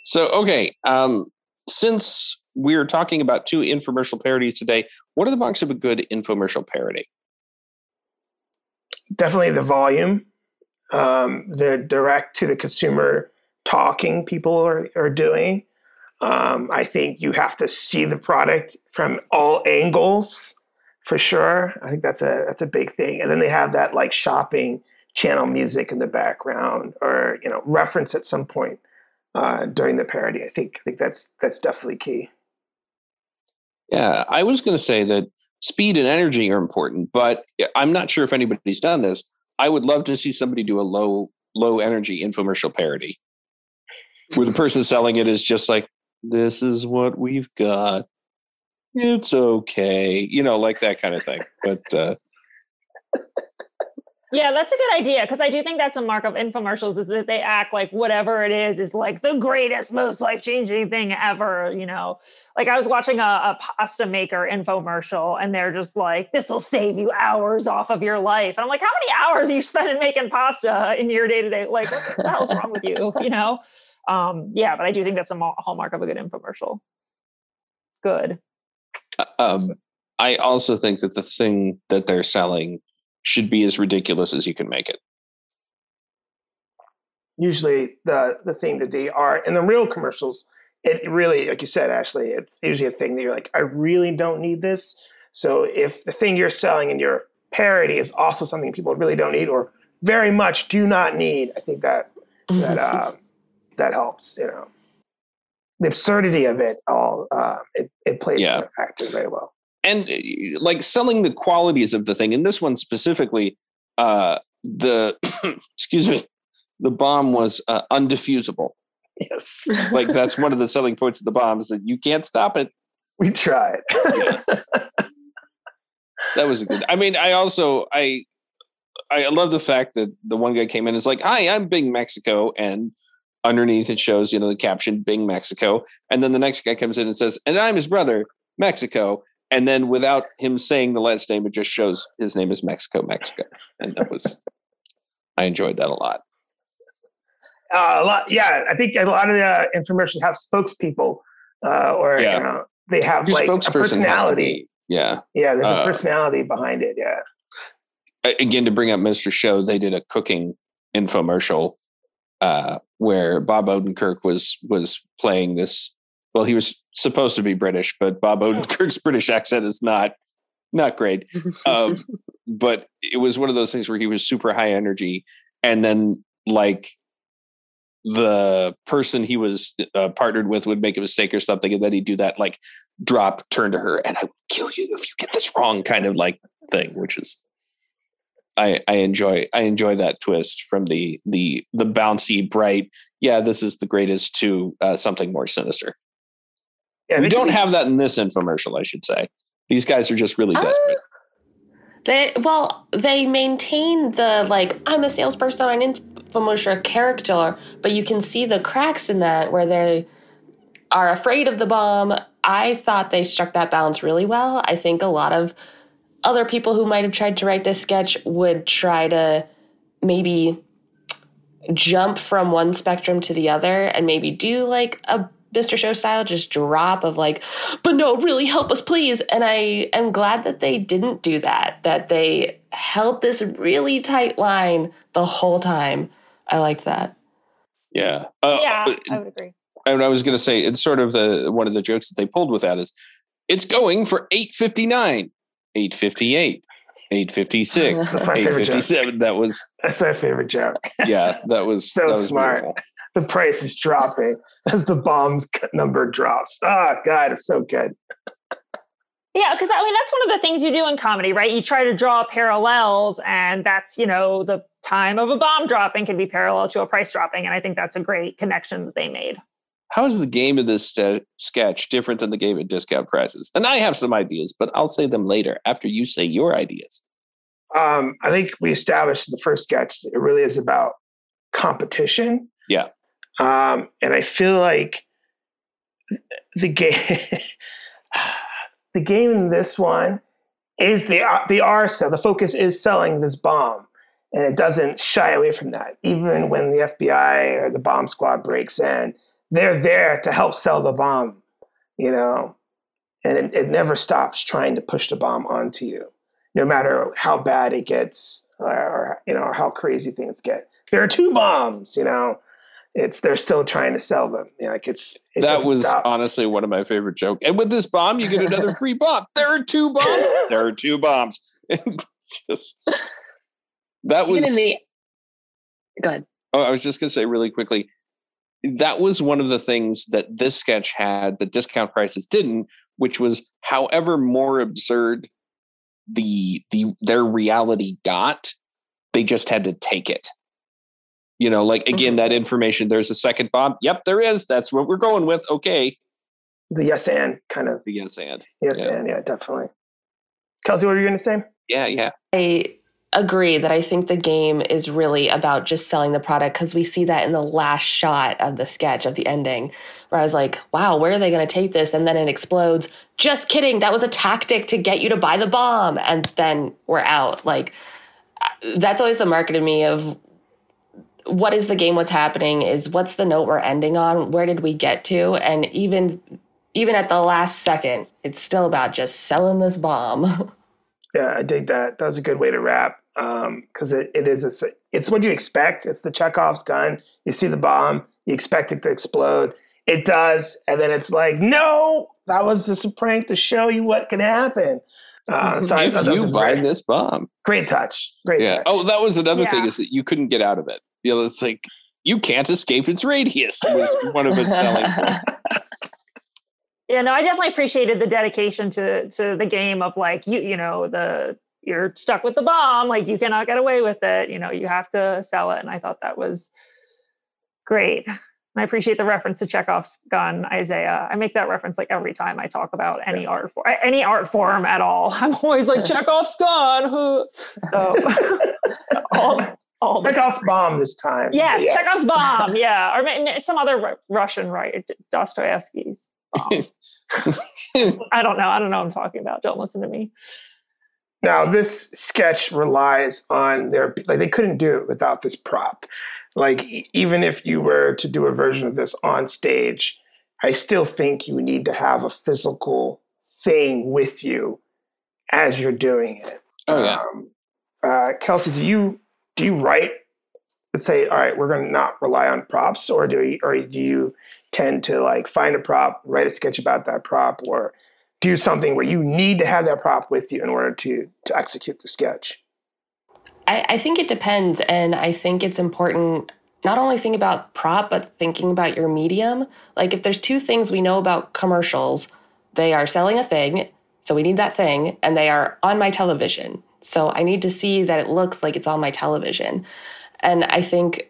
So, okay. Um, since we're talking about two infomercial parodies today, what are the marks of a good infomercial parody? Definitely the volume, um, the direct to the consumer talking people are, are doing. Um, I think you have to see the product from all angles for sure. I think that's a that's a big thing. And then they have that like shopping channel music in the background or you know reference at some point uh, during the parody. I think I think that's that's definitely key. Yeah, I was going to say that speed and energy are important, but I'm not sure if anybody's done this. I would love to see somebody do a low low energy infomercial parody where the person selling it is just like, this is what we've got. It's okay. You know, like that kind of thing. But uh Yeah, that's a good idea because I do think that's a mark of infomercials is that they act like whatever it is is like the greatest, most life changing thing ever. You know, like I was watching a, a, pasta maker infomercial and they're just like, this will save you hours off of your life. And I'm like, how many hours are you spending making pasta in your day to day? Like, what the hell's wrong with you? You know? Um, yeah, but I do think that's a hallmark of a good infomercial. Good. Um, I also think that the thing that they're selling should be as ridiculous as you can make it. Usually, the the thing that they are in the real commercials, it really, like you said, Ashley, it's usually a thing that you're like, I really don't need this. So if the thing you're selling in your parody is also something people really don't need or very much do not need, I think that that uh, that helps. You know, the absurdity of it all uh, it it plays Yeah. yeah. actor very well. and uh, like selling the qualities of the thing in this one specifically uh the excuse me the bomb was uh, Yes, like that's one of the selling points of the bomb is that you can't stop it we tried. that was a good i mean i also i i love the fact that the one guy came in and is like hi i'm bing mexico and underneath it shows you know the caption bing mexico and then the next guy comes in and says and i'm his brother mexico and then without him saying the last name it just shows his name is mexico mexico and that was i enjoyed that a lot Uh, a lot, yeah. I think a lot of the infomercials have spokespeople, uh, or Yeah. you know, they have Your like a spokesperson has to personality. be yeah Yeah, there's Uh, a personality behind it. Yeah. Again to bring up mr show they did a cooking infomercial uh where bob odenkirk was was playing this well he was supposed to be british but bob odenkirk's british accent is not not great. Um but it was one of those things where he was super high energy and then like the person he was uh, partnered with would make a mistake or something and then he'd do that like drop turn to her and i will kill you if you get this wrong kind of like thing which is I, I enjoy I enjoy that twist from the the the bouncy bright yeah this is the greatest to uh, something more sinister. Yeah, we don't be- have that in this infomercial, I should say. These guys are just really Oh. desperate. They well, they maintain the like I'm a salesperson on infomercial character, but you can see the cracks in that where they are afraid of the bomb. I thought they struck that balance really well. I think a lot of other people who might have tried to write this sketch would try to maybe jump from one spectrum to the other and maybe do like a Mr. Show style just drop of like, but no, really help us, please. And I am glad that they didn't do that, that they held this really tight line the whole time. I liked that. Yeah. Uh, yeah, I would agree. and I was going to say it's sort of the one of the jokes that they pulled with that is it's going for 859, 858, 856, That's my favorite joke. 857. That was That's my favorite joke. yeah, that was So that was smart. beautiful. The price is dropping as the bomb's c- number drops. Oh God, it's so good. Yeah, because I mean that's one of the things you do in comedy, right? You try to draw parallels, and that's you know the time of a bomb dropping can be parallel to a price dropping, and I think that's a great connection that they made. How is the game of this st- sketch different than the game of discount prices? And I have some ideas, but I'll say them later after you say your ideas. Um, I think we established in the first sketch that it really is about competition. Yeah. Um, and I feel like the game, the game in this one is the the are sell. The focus is selling this bomb, and it doesn't shy away from that. Even when the FBI or the bomb squad breaks in, they're there to help sell the bomb. You know, and it, it never stops trying to push the bomb onto you, no matter how bad it gets or, or you know or how crazy things get. There are two bombs. You know, it's they're still trying to sell them. You know, like it's it that was stop. honestly one of my favorite jokes. And with this bomb, you get another free bomb. There are two bombs. There are two bombs. just that was. Even in go ahead. Oh, I was just going to say really quickly. That was one of the things that this sketch had that discount prices didn't, which was however more absurd the the their reality got. They just had to take it. You know, like again, mm-hmm. that information. There's a second bomb. Yep, there is. That's what we're going with. Okay. The yes and kind of. The yes and. Yes Yeah. and yeah, definitely. Kelsey, what are you going to say? Yeah, yeah. I agree that I think the game is really about just selling the product because we see that in the last shot of the sketch of the ending, where I was like, wow, where are they going to take this? And then it explodes. Just kidding. That was a tactic to get you to buy the bomb. And then we're out. Like, uh, that's always the market of me of what is the game what's happening is what's the note we're ending on where did we get to and even even at the last second it's still about just selling this bomb Yeah, I dig that. That was a good way to wrap because it, it is a, it's what you expect. It's the Chekhov's gun. You see the bomb, you expect it to explode. It does, and then it's like, no, that was just a prank to show you what can happen. Uh, so if thought you buy great, this bomb, great touch. Great yeah. touch. Oh, that was another thing is that you couldn't get out of it. You know, it's like you can't escape its radius. Was one of its selling points. Yeah, no, I definitely appreciated the dedication to to the game of like you, you know, the you're stuck with the bomb, like you cannot get away with it. You know, you have to sell it, and I thought that was great. And I appreciate the reference to Chekhov's gun, Isaiah. I make that reference like every time I talk about any art for any art form at all. I'm always like Chekhov's gun. Who? So all all the Chekhov's bomb this time. Yes, Yeah. Chekhov's bomb. Yeah, or ma- ma- some other Ru- Russian writer, Dostoevsky's. Bomb. I don't know. I don't know what I'm talking about. Don't listen to me. Now this sketch relies on their like they couldn't do it without this prop. Like even if you were to do a version of this on stage, I still think you need to have a physical thing with you as you're doing it. Oh yeah. Um, uh, Kelsey, do you do you write? Let's say, all right, we're going to not rely on props, or do you, or do you tend to like find a prop, write a sketch about that prop, or do something where you need to have that prop with you in order to to execute the sketch? I, I think it depends. And I think it's important not only think about prop, but thinking about your medium. Like if there's two things we know about commercials, they are selling a thing, so we need that thing, and they are on my television. So I need to see that it looks like it's on my television. And I think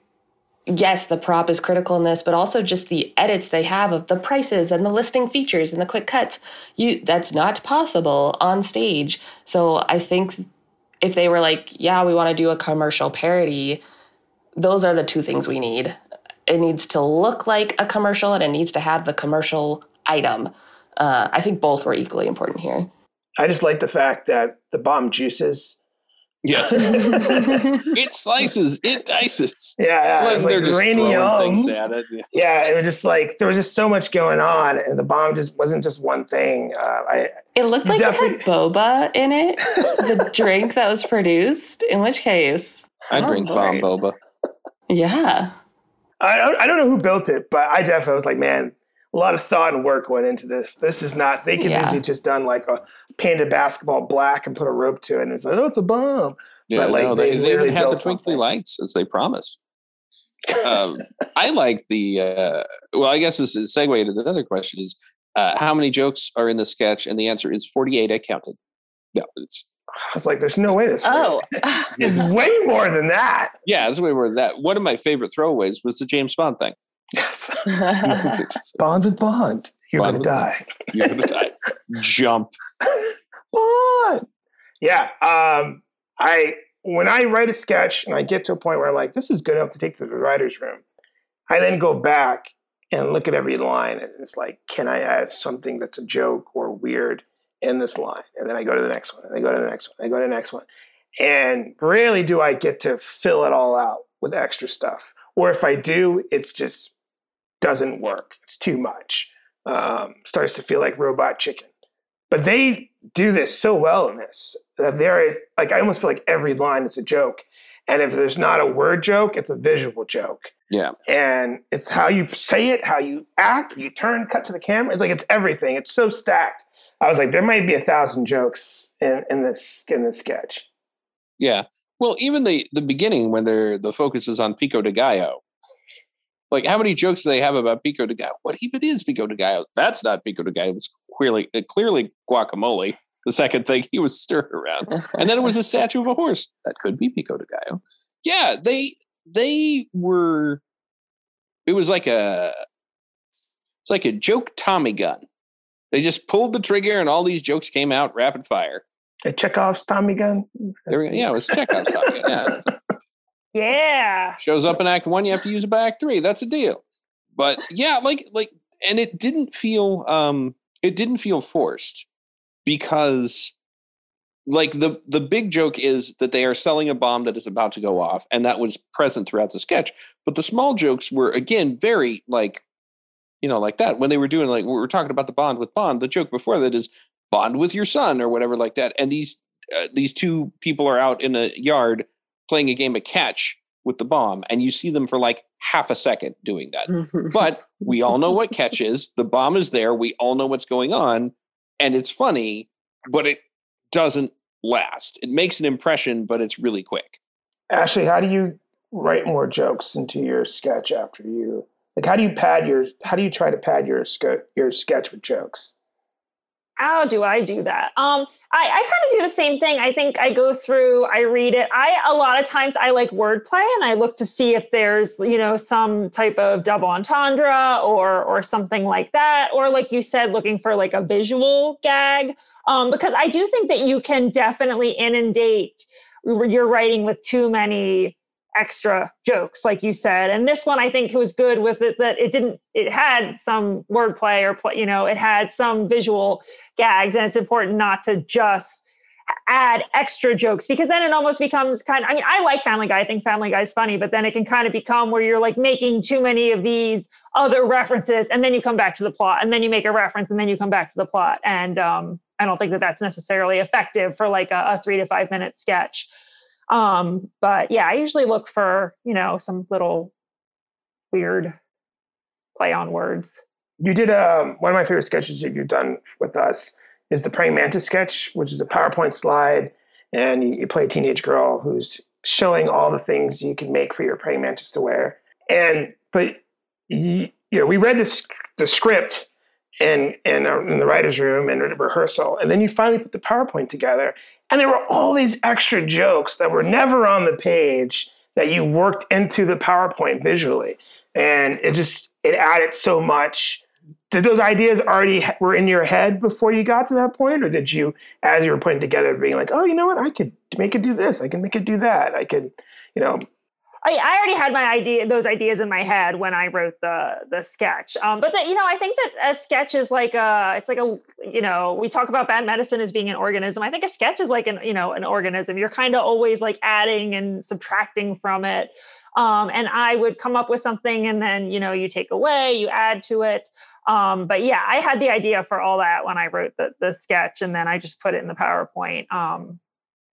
yes, the prop is critical in this, but also just the edits they have of the prices and the listing features and the quick cuts. You that's not possible on stage. So I think if they were like, yeah, we want to do a commercial parody, those are the two things we need. It needs to look like a commercial and it needs to have the commercial item. Uh, I think both were equally important here. I just like the fact that the bomb juices. Yes. it slices. It dices. Yeah, yeah. Like it's they're like just throwing uranium. things at it. Yeah. Yeah, it was just like there was just so much going on, and the bomb just wasn't just one thing. Uh, I It looked You like it had boba in it, the drink that was produced, in which case, I Oh, drink bomb boba. yeah. I I don't know who built it, but I definitely was like, man, a lot of thought and work went into this. This is not. They could Yeah. easily just done like a painted basketball black and put a rope to it, and it's like, oh, it's a bomb. Yeah, But, like, no, they, they they even literally had the twinkly something. lights as they promised. Um, I like the. Uh, well, I guess this is a segue to the other question: is uh, how many jokes are in the sketch? And the answer is forty-eight. I counted. No, it's I was like, there's no way this. Oh, it's way more than that. yeah, that's way more than that. One of my favorite throwaways was the James Bond thing. Bond with Bond. You're Bond gonna with die. You're gonna die. Jump. Bond. Yeah. Um, I when I write a sketch and I get to a point where I'm like, this is good enough to take to the writer's room, I then go back and look at every line and it's like, can I add something that's a joke or weird in this line? And then I go to the next one, and I go to the next one, I go to the next one. And rarely do I get to fill it all out with extra stuff. Or if I do, it's just doesn't work. It's too much. Um, starts to feel like robot chicken. But they do this so well in this. that there is like I almost feel like every line is a joke. And if there's not a word joke, it's a visual joke. Yeah. And it's how you say it, how you act, you turn, cut to the camera. It's like it's everything. It's so stacked. I was like, there might be a thousand jokes in, in this in this sketch. Yeah. Well, even the the beginning when they're the focus is on Pico de Gallo. Like, how many jokes do they have about Pico de Gallo? What even is Pico de Gallo? That's not Pico de Gallo. It's clearly uh, clearly guacamole. The second thing he was stirred around, and then it was a statue of a horse. That could be Pico de Gallo. Yeah, they they were. It was like a. It's like a joke Tommy gun. They just pulled the trigger, and all these jokes came out rapid fire. A Chekhov's Tommy gun. There we go. Yeah, it was Chekhov's Tommy gun. Yeah. Yeah. shows up in act one you have to use it by act three. That's a deal. But yeah like like and it didn't feel um it didn't feel forced because like the the big joke is that they are selling a bomb that is about to go off and that was present throughout the sketch. But the small jokes were again very like you know like that. When they were doing like we were talking about the bond with bond the joke before that is bond with your son or whatever like that. And these uh, these two people are out in a yard playing a game of catch with the bomb and you see them for like half a second doing that mm-hmm. but we all know what catch is the bomb is there we all know what's going on and it's funny but it doesn't last it makes an impression but it's really quick Ashley, how do you write more jokes into your sketch after you like? How do you pad your? How do you try to pad your ske- your sketch with jokes? How do I do that? Um, I, I kind of do the same thing. I think I go through, I read it. I a lot of times I like wordplay and I look to see if there's, you know, some type of double entendre or or something like that. Or like you said, looking for like a visual gag. Um, because I do think that you can definitely inundate your writing with too many extra jokes like you said. And this one i think was good with it that it didn't it had some wordplay or play you know it had some visual gags and it's important not to just add extra jokes because then it almost becomes kind of i mean i like family guy i think family guy is funny but then it can kind of become where you're like making too many of these other references and then you come back to the plot and then you make a reference and then you come back to the plot. And um, i don't think that that's necessarily effective for like a, a three to five minute sketch um, but yeah, I usually look for, you know, some little weird play on words. You did um, one of my favorite sketches that you've done with us is the praying mantis sketch, which is a PowerPoint slide, and you, you play a teenage girl who's showing all the things you can make for your praying mantis to wear. And but you, you know, we read this the script in in, uh, in the writers' room and rehearsal, and then you finally put the PowerPoint together, and there were all these extra jokes that were never on the page that you worked into the PowerPoint visually, and it just it added so much. Did those ideas already were in your head before you got to that point, or did you, as you were putting together, being like, "Oh, you know what? I could make it do this. I can make it do that. I could, you know, I, I already had my idea, those ideas in my head when I wrote the the sketch. Um, but that you know, I think that a sketch is like a, it's like a, you know, we talk about bad medicine as being an organism. I think a sketch is like an, you know, an organism. You're kind of always like adding and subtracting from it. Um, and I would come up with something, and then you know, you take away, you add to it. Um, but yeah, I had the idea for all that when I wrote the the sketch, and then I just put it in the PowerPoint. Um,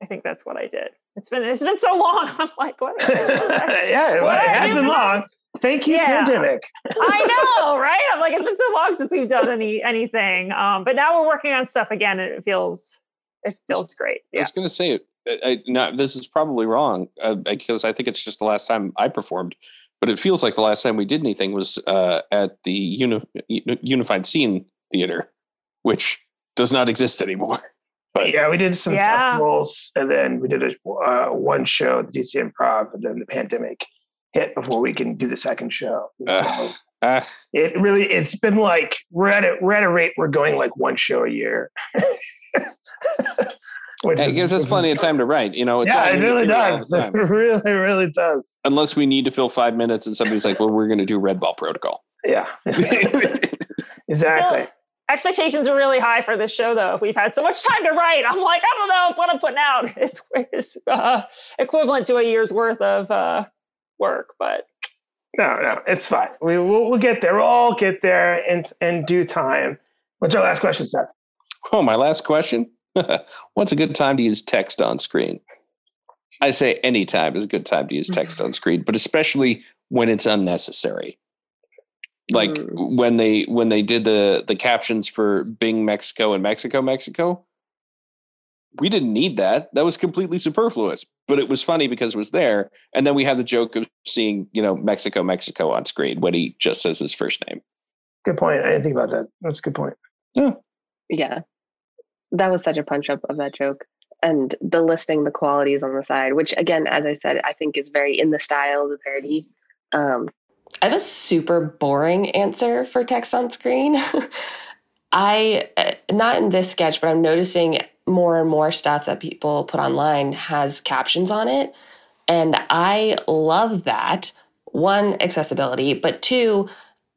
I think that's what I did. It's been it's been so long. I'm like, what? yeah, What it has been long. Thank you, Yeah. pandemic. I know, right? I'm like, it's been so long since we've done any anything. Um, but now we're working on stuff again, and it feels it feels great. I was going to say it. I, I, no, this is probably wrong uh, because I think it's just the last time I performed, but it feels like the last time we did anything was uh, at the Uni- Uni- Unified Scene Theater, which does not exist anymore. But yeah, we did some Yeah. festivals, and then we did a uh, one show at the DC Improv, and then the pandemic hit before we can do the second show. And so Uh, uh, it really, it's been like we're at a we're at a rate we're going like one show a year. Which it is- gives us plenty of time to write. You know, it's yeah, it really does. It really, really does. Unless we need to fill five minutes and somebody's like, well, we're going to do Red Ball Protocol. Yeah, exactly. Expectations are really high for this show, though. If we've had so much time to write, I'm like, I don't know if what I'm putting out is, is uh, equivalent to a year's worth of uh, work. But No, no, it's fine. We we'll, we'll get there. We'll all get there in in due time. What's your last question, Seth? Oh, my last question. What's a good time to use text on screen? I say any time is a good time to use text on screen, but especially when it's unnecessary. Like when they when they did the the captions for Bing Mexico and Mexico Mexico, we didn't need that. That was completely superfluous, but it was funny because it was there. And then we have the joke of seeing, you know, Mexico Mexico on screen when he just says his first name. Good point. I didn't think about that. That's a good point. Yeah. Yeah. that was such a punch up of that joke and the listing the qualities on the side which again as i said i think is very in the style of the parody um, I have a super boring answer for text on screen. I, uh, not in this sketch, but I'm noticing more and more stuff that people put online has captions on it. And I love that. One, accessibility, but two,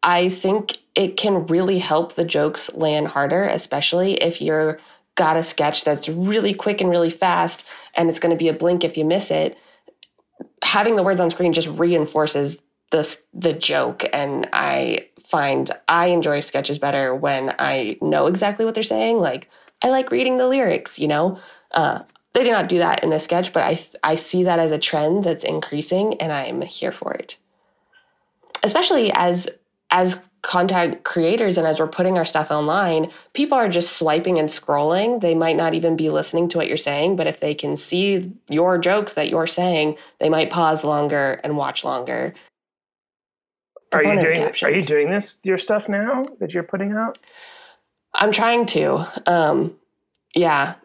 I think it can really help the jokes land harder, especially if you're got a sketch that's really quick and really fast and it's going to be a blink if you miss it. Having the words on screen just reinforces the the joke and I find I enjoy sketches better when I know exactly what they're saying. Like I like reading the lyrics, you know. Uh, they do not do that in this sketch, but I I see that as a trend that's increasing, and I'm here for it. Especially as as content creators and as we're putting our stuff online, people are just swiping and scrolling. They might not even be listening to what you're saying, but if they can see your jokes that you're saying, they might pause longer and watch longer. Are you doing captions. Are you doing this with your stuff now that you're putting out? I'm trying to. Um, yeah.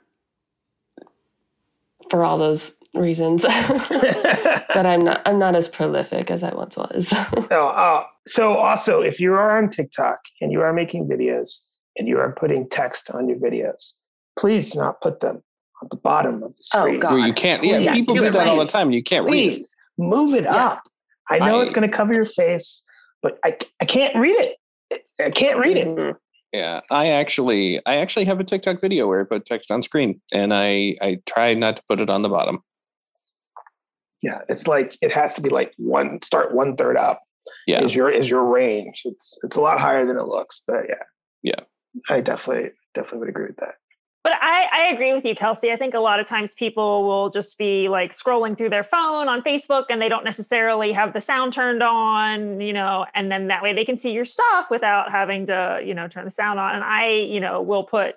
For all those reasons. but I'm not I'm not as prolific as I once was. Oh, uh, so also, if you are on TikTok and you are making videos and you are putting text on your videos, please do not put them at the bottom of the screen. God. Where you can't. Yeah, Please, people do do it that all the time. and You can't read it. Please move it up. I know it's going to cover your face, but I, I can't read it. I can't read it. Mhm. Yeah, I actually, I actually have a TikTok video where I put text on screen, and I, I try not to put it on the bottom. Yeah, it's like it has to be like one start one third up. Yeah, is your is your range. It's it's a lot higher than it looks, but yeah, Yeah. I definitely definitely would agree with that. But I, I agree with you, Kelsey. I think a lot of times people will just be like scrolling through their phone on Facebook and they don't necessarily have the sound turned on, you know, and then that way they can see your stuff without having to, you know, turn the sound on. And I, you know, will put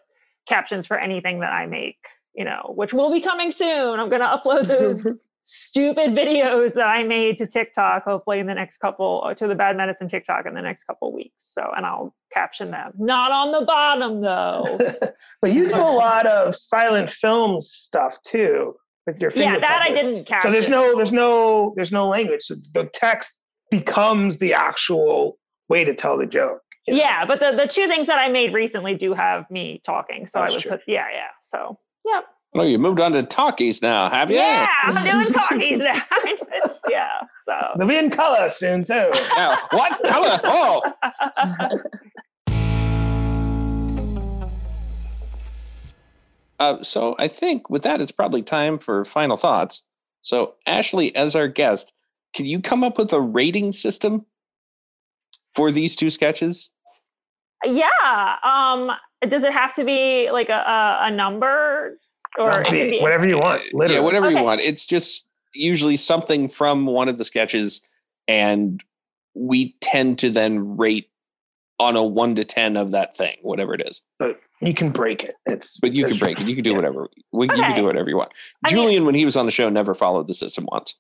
captions for anything that I make, you know, which will be coming soon. I'm going to upload those stupid videos that I made to TikTok, hopefully in the next couple, uh, to the Bad Medicine TikTok in the next couple weeks. So, and I'll caption them. Not on the bottom though. but you do a lot of silent film stuff too with your finger. yeah, that I didn't caption. So there's no there's no there's no language. So the text becomes the actual way to tell the joke. you know? Yeah, but the, the two things that I made recently do have me talking. So That's I would true. put, yeah, yeah. So, yep. Oh, you moved on to talkies now, have you? Yeah, I'm doing talkies now. Yeah, so. They'll be in color soon too. Now, what color? Oh, uh, so I think with that, it's probably time for final thoughts. So, Ashley, as our guest, can you come up with a rating system for these two sketches? yeah. Um, does it have to be like a, a, a number or it be whatever you want. Literally. Yeah, whatever you want. It's just usually something from one of the sketches, and we tend to then rate on a one to ten of that thing, whatever it is. But you can break it. It's But you can break it. You can do yeah. whatever. We, You can do whatever you want. I mean- Julian, when he was on the show, never followed the system once.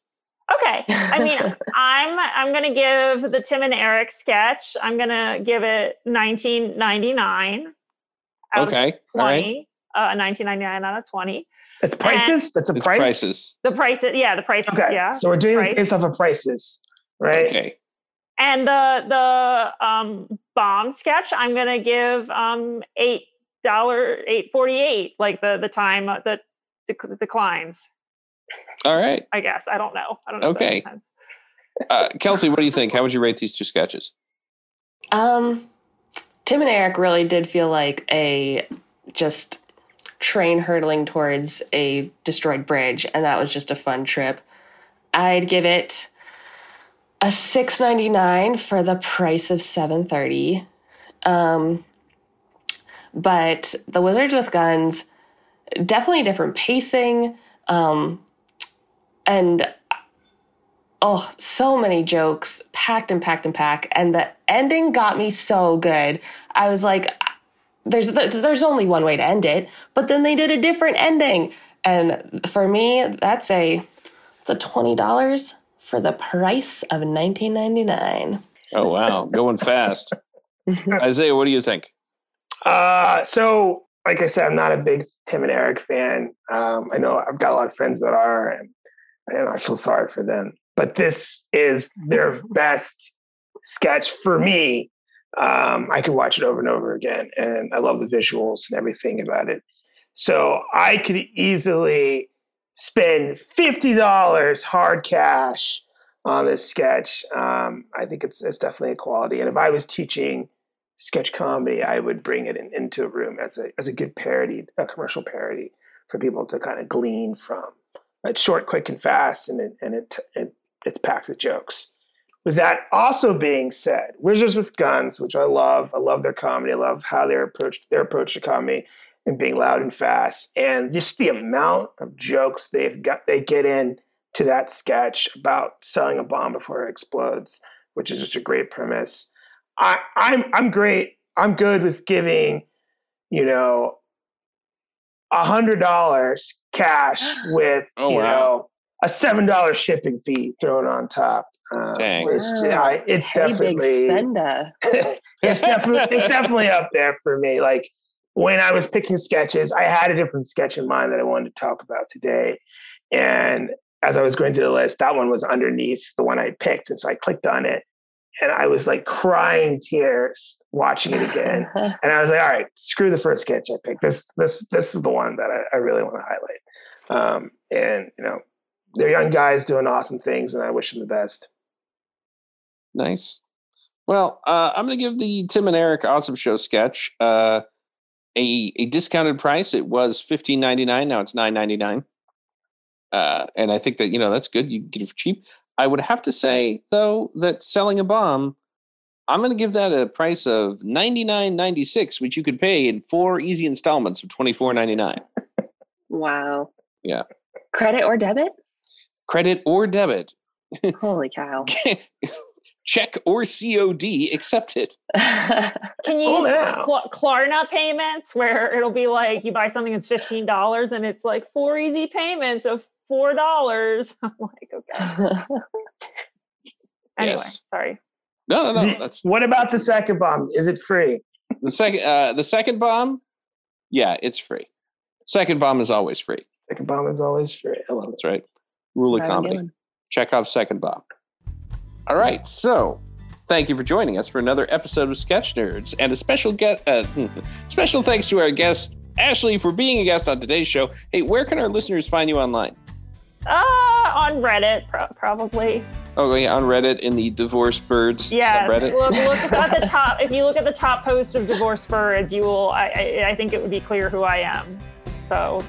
Okay. I mean, I'm I'm gonna give the Tim and Eric sketch. I'm gonna give it 1999 out of Okay, all right. 20. Uh, 1999 out of 20. It's prices. That's a It's price. prices. The prices. yeah, the price, Okay. yeah. So we're doing price. this based off of prices, right? Okay. And the the um bomb sketch, I'm gonna give um eight dollar eight forty eight, like the the time that dec- declines. All right. I guess I don't know. I don't know. Okay. Uh, Kelsey, what do you think? How would you rate these two sketches? Um, Tim and Eric really did feel like a just train hurtling towards a destroyed bridge, and that was just a fun trip. I'd give it a six ninety nine for the price of seven thirty. Um, but the Wizards with Guns definitely different pacing. Um, and oh, so many jokes, packed and packed and packed. And the ending got me so good. I was like, there's there's only one way to end it, but then they did a different ending. And for me, that's a it's a twenty dollars for the price of nineteen ninety nine. Oh wow, going fast. Isaiah, what do you think? Uh, so like I said, I'm not a big Tim and Eric fan. Um, I know I've got a lot of friends that are, and, and I feel sorry for them. But this is their best sketch for me. Um, I could watch it over and over again, and I love the visuals and everything about it. So I could easily spend fifty dollars hard cash on this sketch. Um, I think it's it's definitely a quality. And if I was teaching sketch comedy, I would bring it in, into a room as a as a good parody, a commercial parody for people to kind of glean from. It's short, quick, and fast, and it and it, it it's packed with jokes. With that also being said, Wizards with Guns, which I love, I love their comedy, I love how they're approach their approach to comedy and being loud and fast, and just the amount of jokes they've got they get in to that sketch about selling a bomb before it explodes, which is just a great premise. I, I'm I'm great. I'm good with giving, you know, a hundred dollars cash with Oh, you wow. know a seven dollar shipping fee thrown on top. Uh, Dang. which, yeah, it's Hey, definitely it's definitely it's definitely up there for me. Like when I was picking sketches, I had a different sketch in mind that I wanted to talk about today, and as I was going through the list, that one was underneath the one I picked, and so I clicked on it, and I was like crying tears watching it again. and I was like, all right, screw the first sketch I picked. This this this is the one that I, I really want to highlight. Um, and you know, they're young guys doing awesome things, and I wish them the best. Nice. Well, uh, I'm going to give the Tim and Eric Awesome Show sketch uh, a a discounted price. It was fifteen ninety nine. Now it's nine ninety nine. Uh, and I think that you know that's good. You can get it for cheap. I would have to say though that selling a bomb, I'm going to give that a price of ninety nine ninety six, which you could pay in four easy installments of twenty four ninety nine. Wow. Yeah, Credit or debit? credit or debit, Holy cow. Check or COD accepted. Can you Oh, use yeah. Kla- Klarna payments where it'll be like you buy something that's fifteen dollars and it's like four easy payments of four dollars? I'm like, okay. Anyway, Yes. sorry. No, no, no. That's what about the second bomb? Is it free? The second, uh, the second bomb, yeah, it's free. Second bomb is always free. Second bomb is always free. I love it. That's right. Rule of comedy. Gillen. Chekhov's second bomb. All right, so thank you for joining us for another episode of Sketch Nerds, and a special get, uh, special thanks to our guest Ashley for being a guest on today's show. Hey, where can our listeners find you online? Uh, on Reddit, pro- probably. Oh, yeah, on Reddit in the Divorce Birds Yeah, subreddit. look, look at the top. If you look at the top post of Divorce birds, you will. I, I, I think it would be clear who I am. So,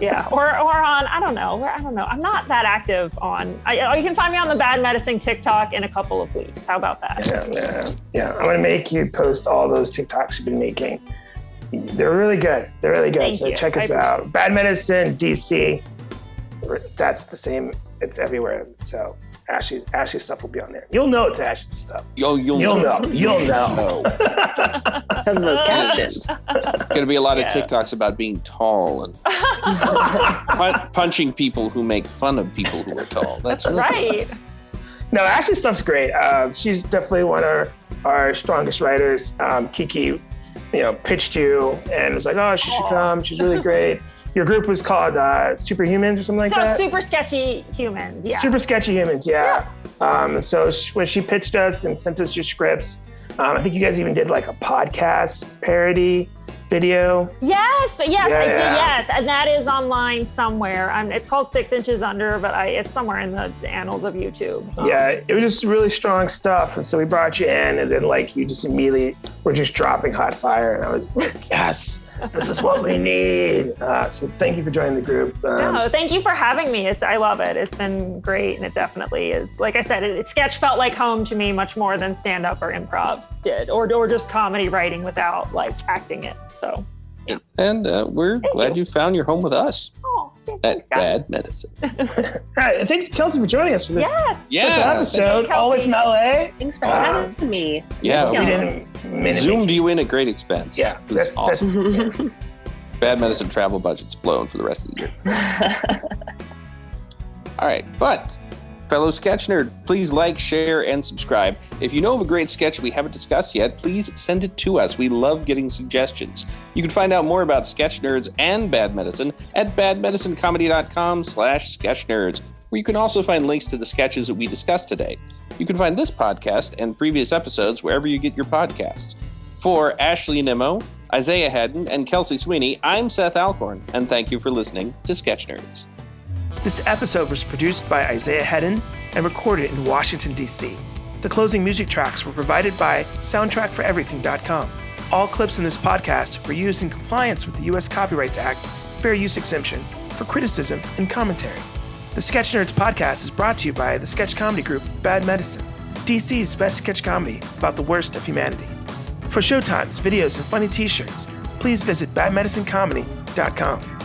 yeah, or or on I don't know. I don't know. I'm not that active on. I, oh, you can find me on the Bad Medicine TikTok in a couple of weeks. How about that? Yeah, yeah, yeah. I'm gonna make you post all those TikToks you've been making. They're really good. They're really good. Thank so you. check us out. Bad Medicine DC. That's the same. It's everywhere. So Ashley's Ashley's stuff will be on there. You'll know it's Ashley's stuff. Yo, you'll, You'll know. You'll know. Because of those captions. Going to be a lot of TikToks about being tall and pun- punching people who make fun of people who are tall. That's right. No, Ashley's stuff's great. Uh, she's definitely one of our, our strongest writers. Um, Kiki, you know, pitched you and was like, "Oh, she should come. She's really great." Your group was called uh, Superhumans or something like So that. super sketchy humans. Yeah. Super sketchy humans, yeah. Um, so sh- when she pitched us and sent us your scripts, um, I think you guys even did like a podcast parody video. Yes, yes, Yeah, I did. yeah. Yes, and that is online somewhere. Um, it's called Six Inches Under, but I, it's somewhere in the annals of YouTube. Um, Yeah, it was just really strong stuff. And so we brought you in, and then like you just immediately were just dropping hot fire, and I was like, yes, this is what we need. Uh, so thank you for joining the group. Um, No, thank you for having me. It's I love it. It's been great, and it definitely is. Like I said, it, it sketch felt like home to me much more than stand up or improv did, or or just comedy writing without like acting it. So, And uh, we're glad you. found your home with us oh, at Bad Medicine. all right, thanks Kelsey for joining us for this yeah, special Yeah, episode, Kelsey. all the way from LA. Thanks for Uh, having me. yeah. We We didn't minute zoomed you in at great expense. Yeah, it was that's- awesome. Bad Medicine travel budget's blown for the rest of the year. All right, but Fellow sketch nerd, please like, share, and subscribe. If you know of a great sketch we haven't discussed yet, please send it to us. We love getting suggestions. You can find out more about sketch nerds and bad medicine at badmedicinecomedy.com slash sketch nerds, where you can also find links to the sketches that we discussed today. You can find this podcast and previous episodes wherever you get your podcasts. For Ashley Nimmo, Isaiah Hedden, and Kelsey Sweeney, I'm Seth Alcorn, and thank you for listening to Sketch Nerds. This episode was produced by Isaiah Hedden and recorded in Washington, D.C. The closing music tracks were provided by SoundtrackForEverything.com. All clips in this podcast were used in compliance with the U.S. Copyrights Act Fair Use Exemption for criticism and commentary. The Sketch Nerds podcast is brought to you by the sketch comedy group Bad Medicine, DC's best sketch comedy about the worst of humanity. For showtimes, videos, and funny t shirts, please visit badmedicinecomedy.com.